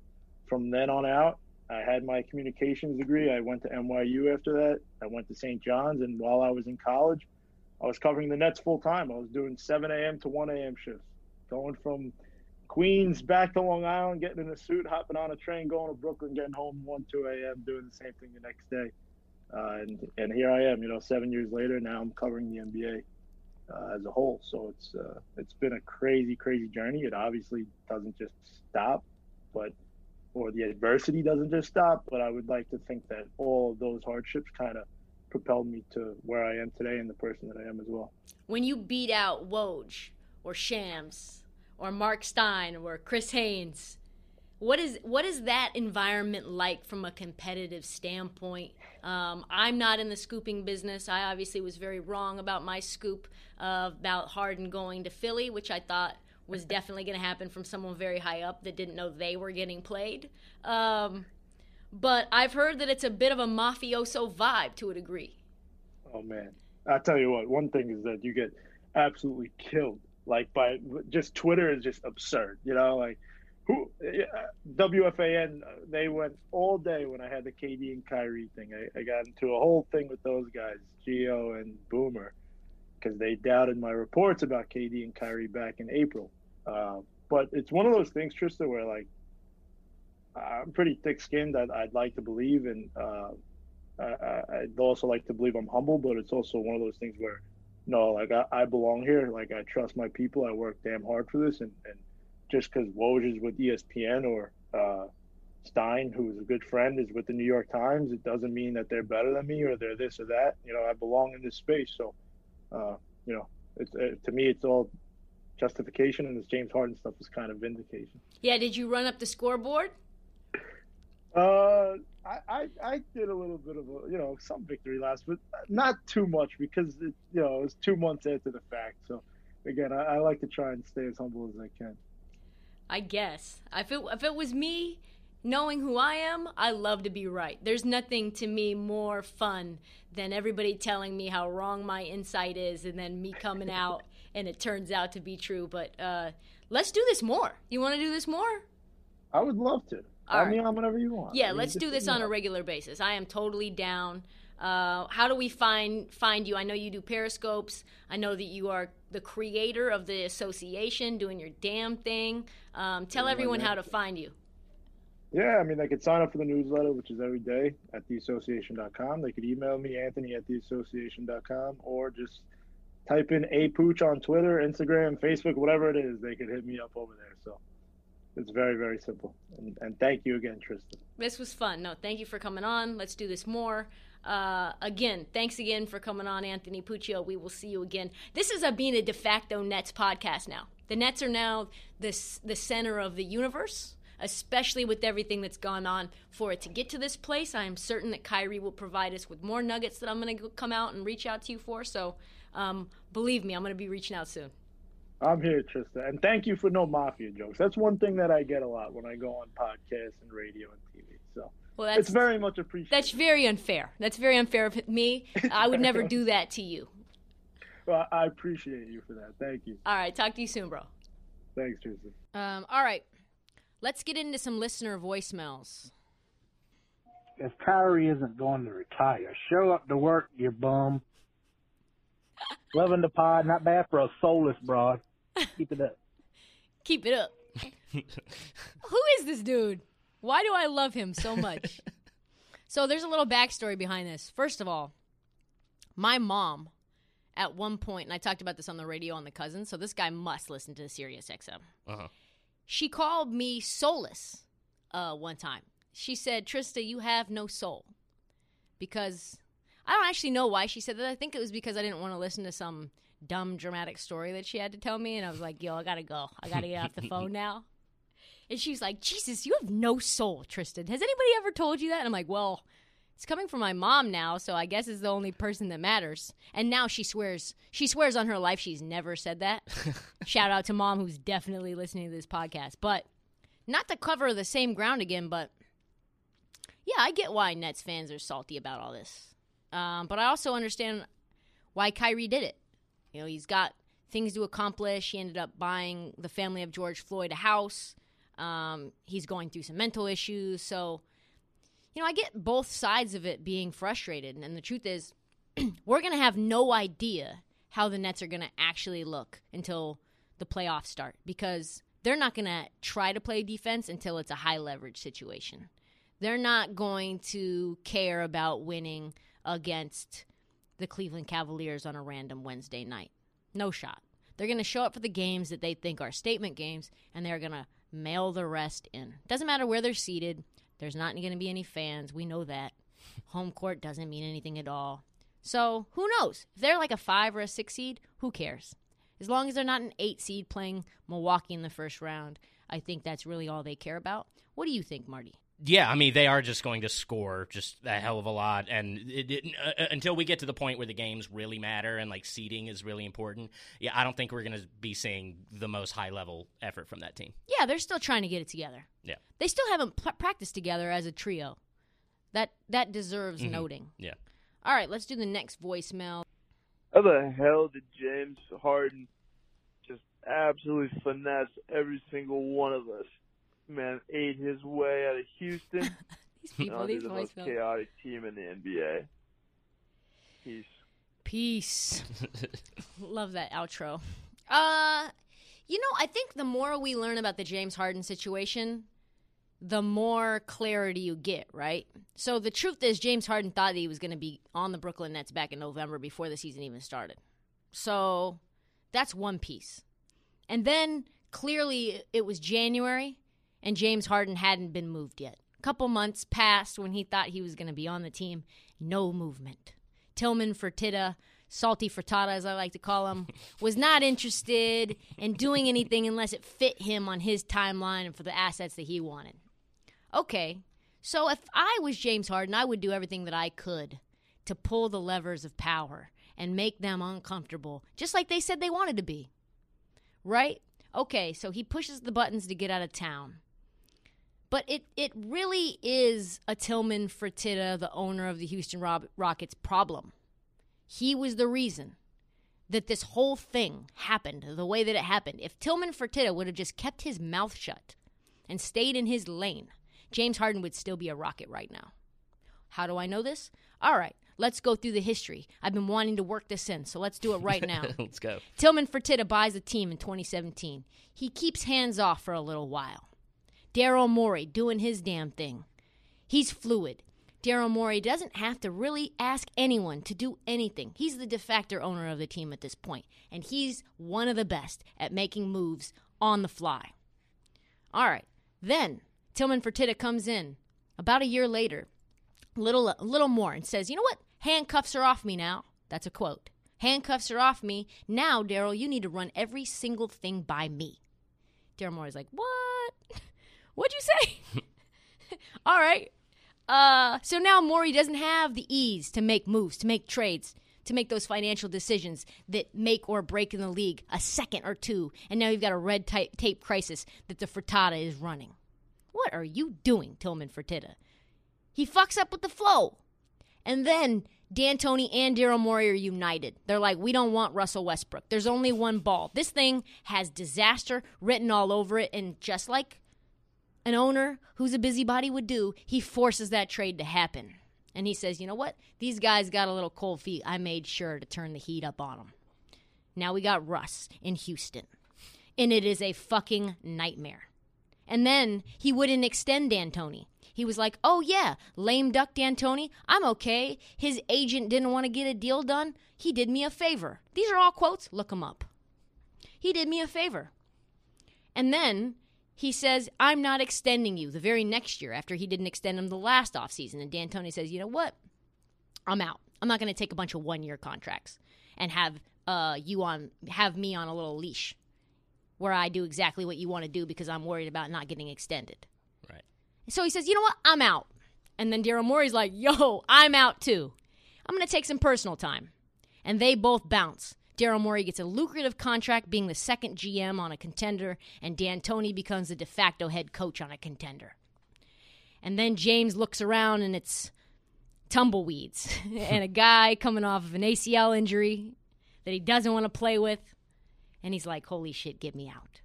from then on out, I had my communications degree. I went to NYU after that. I went to St. John's, and while I was in college, I was covering the Nets full time. I was doing 7 a.m. to 1 a.m. shifts, going from Queens back to Long Island, getting in a suit, hopping on a train, going to Brooklyn, getting home 1, 2 a.m., doing the same thing the next day. Uh, and, and here I am, you know, seven years later. Now I'm covering the NBA uh, as a whole. So it's uh, it's been a crazy, crazy journey. It obviously doesn't just stop, but or the adversity doesn't just stop. But I would like to think that all of those hardships kind of propelled me to where I am today and the person that I am as well. When you beat out Woj or Shams or Mark Stein or Chris Haynes, what is what is that environment like from a competitive standpoint? Um, I'm not in the scooping business. I obviously was very wrong about my scoop uh, about Harden going to Philly, which I thought was definitely going to happen from someone very high up that didn't know they were getting played. Um, but I've heard that it's a bit of a mafioso vibe to a degree. Oh man, I tell you what. One thing is that you get absolutely killed. Like by just Twitter is just absurd. You know, like who WFAN they went all day when I had the KD and Kyrie thing. I, I got into a whole thing with those guys, Gio and Boomer, because they doubted my reports about KD and Kyrie back in April. Uh, but it's one of those things, Trysta, where like I'm pretty thick-skinned. I'd, I'd like to believe, and uh, I, would also like to believe I'm humble. But it's also one of those things where, no, like I, I belong here. Like I trust my people. I work damn hard for this, and, and just because Woj is with ESPN or uh, Stein, who is a good friend, is with the New York Times, it doesn't mean that they're better than me or they're this or that. You know, I belong in this space. So, uh, you know, it's, it, uh, to me, it's all justification, and this James Harden stuff is kind of vindication. Yeah, did you run up the scoreboard? Uh, I, I, I did a little bit of a you know some victory last, but not too much because it you know it was two months after the fact. So again, I, I like to try and stay as humble as I can. I guess. If it, if it was me, knowing who I am, I love to be right. There's nothing to me more fun than everybody telling me how wrong my insight is and then me coming [LAUGHS] out and it turns out to be true. But uh, let's do this more. You want to do this more? I would love to. All Call right. me on whenever you want. Yeah, I mean, let's do this on a regular basis. I am totally down. Uh, how do we find find you? I know you do periscopes. I know that you are the creator of the association, doing your damn thing. Um, tell everyone how to find you. Yeah, I mean, they could sign up for the newsletter, which is every day at theassociation.com. They could email me, Anthony at theassociation.com, or just type in a pooch on Twitter, Instagram, Facebook, whatever it is. They could hit me up over there. So it's very, very simple. And, and thank you again, Tristan. This was fun. No, thank you for coming on. Let's do this more. Uh, again, thanks again for coming on, Anthony Puccio. We will see you again. This is a being a de facto Nets podcast now. The Nets are now the the center of the universe, especially with everything that's gone on. For it to get to this place, I am certain that Kyrie will provide us with more nuggets that I'm going to come out and reach out to you for. So, um, believe me, I'm going to be reaching out soon. I'm here, Trysta, and thank you for no mafia jokes. That's one thing that I get a lot when I go on podcasts and radio and TV. So well, that's, it's very much appreciated. That's very unfair. That's very unfair of me. I would never [LAUGHS] do that to you. Well, I appreciate you for that. Thank you. All right, talk to you soon, bro. Thanks, Tristan. Um, all right, let's get into some listener voicemails. If Kyrie isn't going to retire, show up to work, you bum. [LAUGHS] Loving the pod, not bad for a soulless broad. Keep it up. [LAUGHS] Keep it up. [LAUGHS] Who is this dude? Why do I love him so much? so there's a little backstory behind this. First of all, my mom at one point, and I talked about this on the radio on the cousin, so this guy must listen to Sirius XM. Uh-huh. She called me soulless uh, one time. She said, Trysta, you have no soul. Because I don't actually know why she said that. I think it was because I didn't want to listen to some dumb dramatic story that she had to tell me, and I was like, "Yo, I gotta go. I gotta get off the phone [LAUGHS] now." And she's like, "Jesus, you have no soul, Tristan. Has anybody ever told you that?" And I'm like, "Well." It's coming from my mom now, so I guess it's the only person that matters. And now she swears she swears on her life she's never said that. [LAUGHS] Shout out to mom who's definitely listening to this podcast. But not to cover the same ground again, but yeah, I get why Nets fans are salty about all this. Um, but I also understand why Kyrie did it. You know, he's got things to accomplish. He ended up buying the family of George Floyd a house. Um, he's going through some mental issues. So, you know, I get both sides of it being frustrated. And the truth is, [CLEARS THROAT] we're going to have no idea how the Nets are going to actually look until the playoffs start because they're not going to try to play defense until it's a high leverage situation. They're not going to care about winning against the Cleveland Cavaliers on a random Wednesday night. No shot. They're going to show up for the games that they think are statement games, and they're going to mail the rest in. Doesn't matter where they're seated. There's not going to be any fans. We know that. Home court doesn't mean anything at all. So who knows? If they're like a five or a six seed, who cares? As long as they're not an eight seed playing Milwaukee in the first round, I think that's really all they care about. What do you think, Marty? Yeah, I mean they are just going to score just a hell of a lot, and it, it, uh, until we get to the point where the games really matter and like seeding is really important, yeah, I don't think we're going to be seeing the most high level effort from that team. Yeah, they're still trying to get it together. Yeah, they still haven't pl- practiced together as a trio. That that deserves Mhm. noting. yeah. All right, let's do the next voicemail. How the hell did James Harden just absolutely finesse every single one of us? Man, ate his way out of Houston. [LAUGHS] These people, onto these the most voicemails. chaotic team in the NBA. Peace. Peace. [LAUGHS] Love that outro. Uh, you know, I think the more we learn about the James Harden situation, the more clarity you get, right? So the truth is, James Harden thought that he was going to be on the Brooklyn Nets back in November before the season even started. So that's one piece. And then clearly it was January, and James Harden hadn't been moved yet. A couple months passed when he thought he was going to be on the team. No movement. Tillman Fertitta, Salty Frittata as I like to call him, [LAUGHS] was not interested in doing anything unless it fit him on his timeline and for the assets that he wanted. Okay, so if I was James Harden, I would do everything that I could to pull the levers of power and make them uncomfortable, just like they said they wanted to be. Right? Okay, so he pushes the buttons to get out of town. But it, it really is a Tillman Fertitta, the owner of the Houston Rob- Rockets, problem. He was the reason that this whole thing happened the way that it happened. If Tillman Fertitta would have just kept his mouth shut and stayed in his lane, James Harden would still be a Rocket right now. How do I know this? All right, let's go through the history. I've been wanting to work this in, so let's do it right now. [LAUGHS] Let's go. Tillman Fertitta buys the team in 2017. He keeps hands off for a little while. Daryl Morey doing his damn thing. He's fluid. Daryl Morey doesn't have to really ask anyone to do anything. He's the de facto owner of the team at this point, and he's one of the best at making moves on the fly. All right, then Tillman Fertitta comes in about a year later, little little more, and says, "You know what? Handcuffs are off me now." That's a quote. Handcuffs are off me now, Daryl. You need to run every single thing by me. Daryl Morey's like, "What? What'd you say?" [LAUGHS] All right. Uh, so now Morey doesn't have the ease to make moves, to make trades, to make those financial decisions that make or break in the league a second or two. And now you've got a red tape, tape crisis that the Frittata is running. What are you doing, Tillman Fertitta? He fucks up with the flow. And then D'Antoni and Daryl Morey are united. They're like, we don't want Russell Westbrook. There's only one ball. This thing has disaster written all over it. And just like an owner who's a busybody would do, he forces that trade to happen. And he says, you know what? These guys got a little cold feet. I made sure to turn the heat up on them. Now we got Russ in Houston. And it is a fucking nightmare. And then he wouldn't extend D'Antoni. He was like, oh, yeah, lame duck D'Antoni, I'm okay. His agent didn't want to get a deal done. He did me a favor. These are all quotes. Look them up. He did me a favor. And then he says, I'm not extending you the very next year after he didn't extend him the last offseason. And D'Antoni says, you know what? I'm out. I'm not going to take a bunch of one year contracts and have uh, you on have me on a little leash where I do exactly what you want to do because I'm worried about not getting extended. Right. So he says, you know what? I'm out. And then Daryl Morey's like, yo, I'm out too. I'm going to take some personal time. And they both bounce. Daryl Morey gets a lucrative contract being the second GM on a contender, and D'Antoni becomes the de facto head coach on a contender. And then James looks around and it's tumbleweeds [LAUGHS] and a guy coming off of an ACL injury that he doesn't want to play with. And he's like, holy shit, get me out.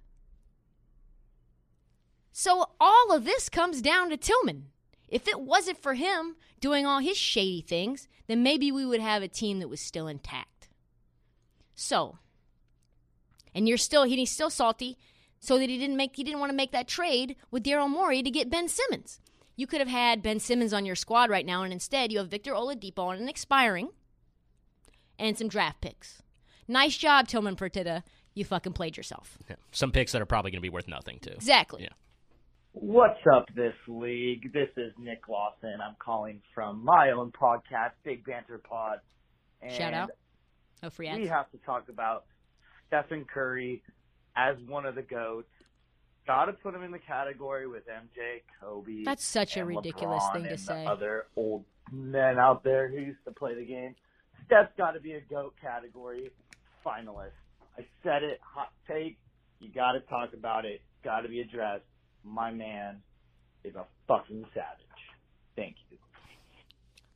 So all of this comes down to Tillman. If it wasn't for him doing all his shady things, then maybe we would have a team that was still intact. So, and you're still he's still salty, so that he didn't make he didn't want to make that trade with Daryl Morey to get Ben Simmons. You could have had Ben Simmons on your squad right now, and instead you have Victor Oladipo on an expiring and some draft picks. Nice job, Tillman Fertitta. You fucking played yourself. Yeah. Some picks that are probably going to be worth nothing too. Exactly. Yeah. What's up, this league? This is Nick Lawson. I'm calling from my own podcast, Big Banter Pod. And Shout out. Oh, free ads. we have to talk about Stephen Curry as one of the goats. Got to put him in the category with MJ, Kobe. That's such a ridiculous LeBron thing to say. The other old men out there who used to play the game. Steph's got to be a goat category finalist. I said it. Hot take. You got to talk about it. Got to be addressed. My man is a fucking savage. Thank you.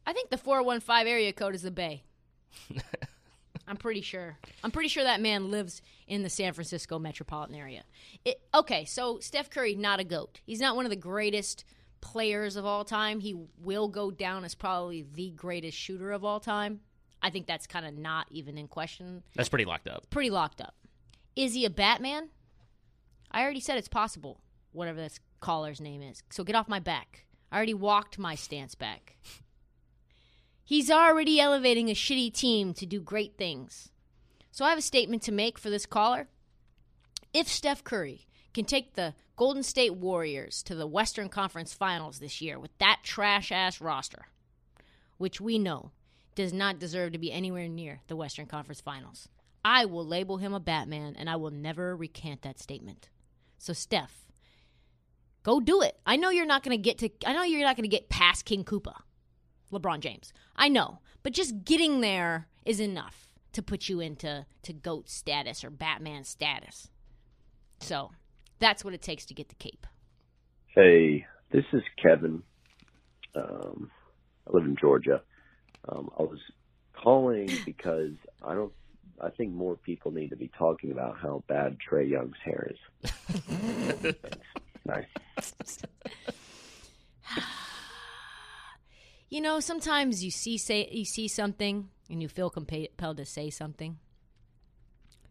I think the 415 area code is the Bay. [LAUGHS] I'm pretty sure. I'm pretty sure that man lives in the San Francisco metropolitan area. It, okay, so Steph Curry, not a GOAT. He's not one of the greatest players of all time. He will go down as probably the greatest shooter of all time. I think that's kind of not even in question. That's pretty locked up. Pretty locked up. Is he a Batman? I already said it's possible, whatever this caller's name is. So get off my back. I already walked my stance back. He's already elevating a shitty team to do great things. So I have a statement to make for this caller. If Steph Curry can take the Golden State Warriors to the Western Conference Finals this year with that trash ass roster, which we know does not deserve to be anywhere near the Western Conference Finals, I will label him a Batman and I will never recant that statement. So, Steph, go do it. I know you're not going to get to, I know you're not going to get past King Koopa. LeBron James. I know, but just getting there is enough to put you into to goat status or Batman status. So that's what it takes to get the cape. Hey, this is Kevin. Um, I live in Georgia. Um, I was calling [LAUGHS] because I don't. I think more people need to be talking about how bad Trae Young's hair is. [LAUGHS] Nice. [LAUGHS] You know, sometimes you see say you see something and you feel compelled to say something.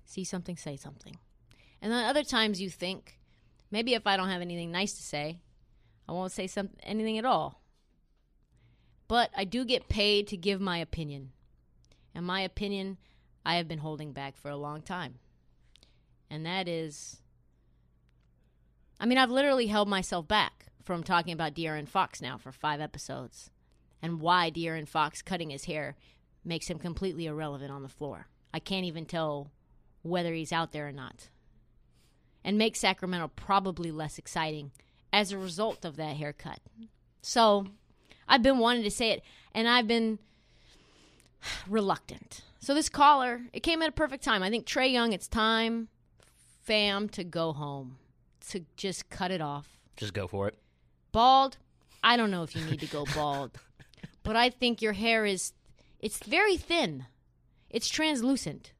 See something, say something. And then other times you think, maybe if I don't have anything nice to say, I won't say some anything at all. But I do get paid to give my opinion. And my opinion I have been holding back for a long time. And that is I mean, I've literally held myself back from talking about De'Aaron Fox now for 5 episodes and why De'Aaron Fox cutting his hair makes him completely irrelevant on the floor. I can't even tell whether he's out there or not. And makes Sacramento probably less exciting as a result of that haircut. So I've been wanting to say it, and I've been reluctant. So this caller, it came at a perfect time. I think Trae Young, it's time, fam, to go home, to just cut it off. Just go for it. Bald, I don't know if you need to go bald, [LAUGHS] but I think your hair is it's very thin. It's translucent.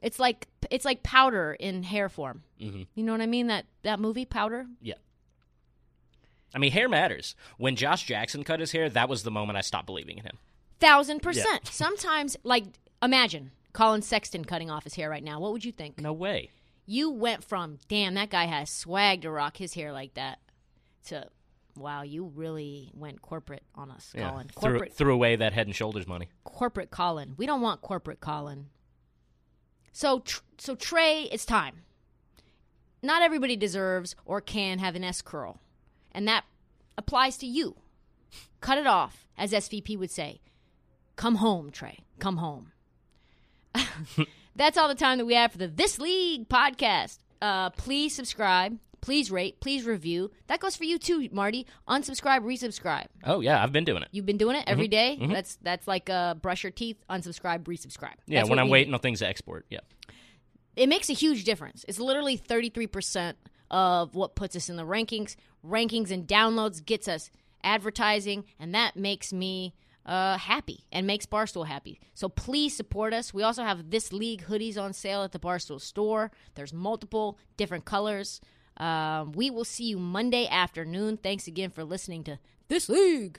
It's like it's like powder in hair form. hmm You know what I mean? That that movie Powder. Yeah. I mean, hair matters. When Josh Jackson cut his hair, that was the moment I stopped believing in him. Thousand percent. [LAUGHS] Sometimes, like, imagine Collin Sexton cutting off his hair right now. What would you think? No way. You went from damn that guy has swag to rock his hair like that to wow, you really went corporate on us, Yeah. Collin. Threw, threw away that head and shoulders money. corporate Collin. We don't want corporate Collin. So tr- so Trae, it's time. Not everybody deserves or can have an S curl, and that applies to you. Cut it off, as SVP would say. Come home, Trae. Come home. [LAUGHS] That's all the time that we have for the This League podcast. Uh, please subscribe. Please rate, please review. That goes for you too, Marty. Unsubscribe, resubscribe. Oh yeah, I've been doing it. You've been doing it mm-hmm. every day? Mhm, mhm. That's that's like uh, brush your teeth, unsubscribe, resubscribe. Yeah, That's when I'm waiting on things to export. Yeah. it makes a huge difference. It's literally 33% of what puts us in the rankings. Rankings and downloads gets us advertising, and that makes me uh, happy and makes Barstool happy. So please support us. We also have this league hoodies on sale at the Barstool store. There's multiple different colors. Um, we will see you Monday afternoon. Thanks again for listening to This League.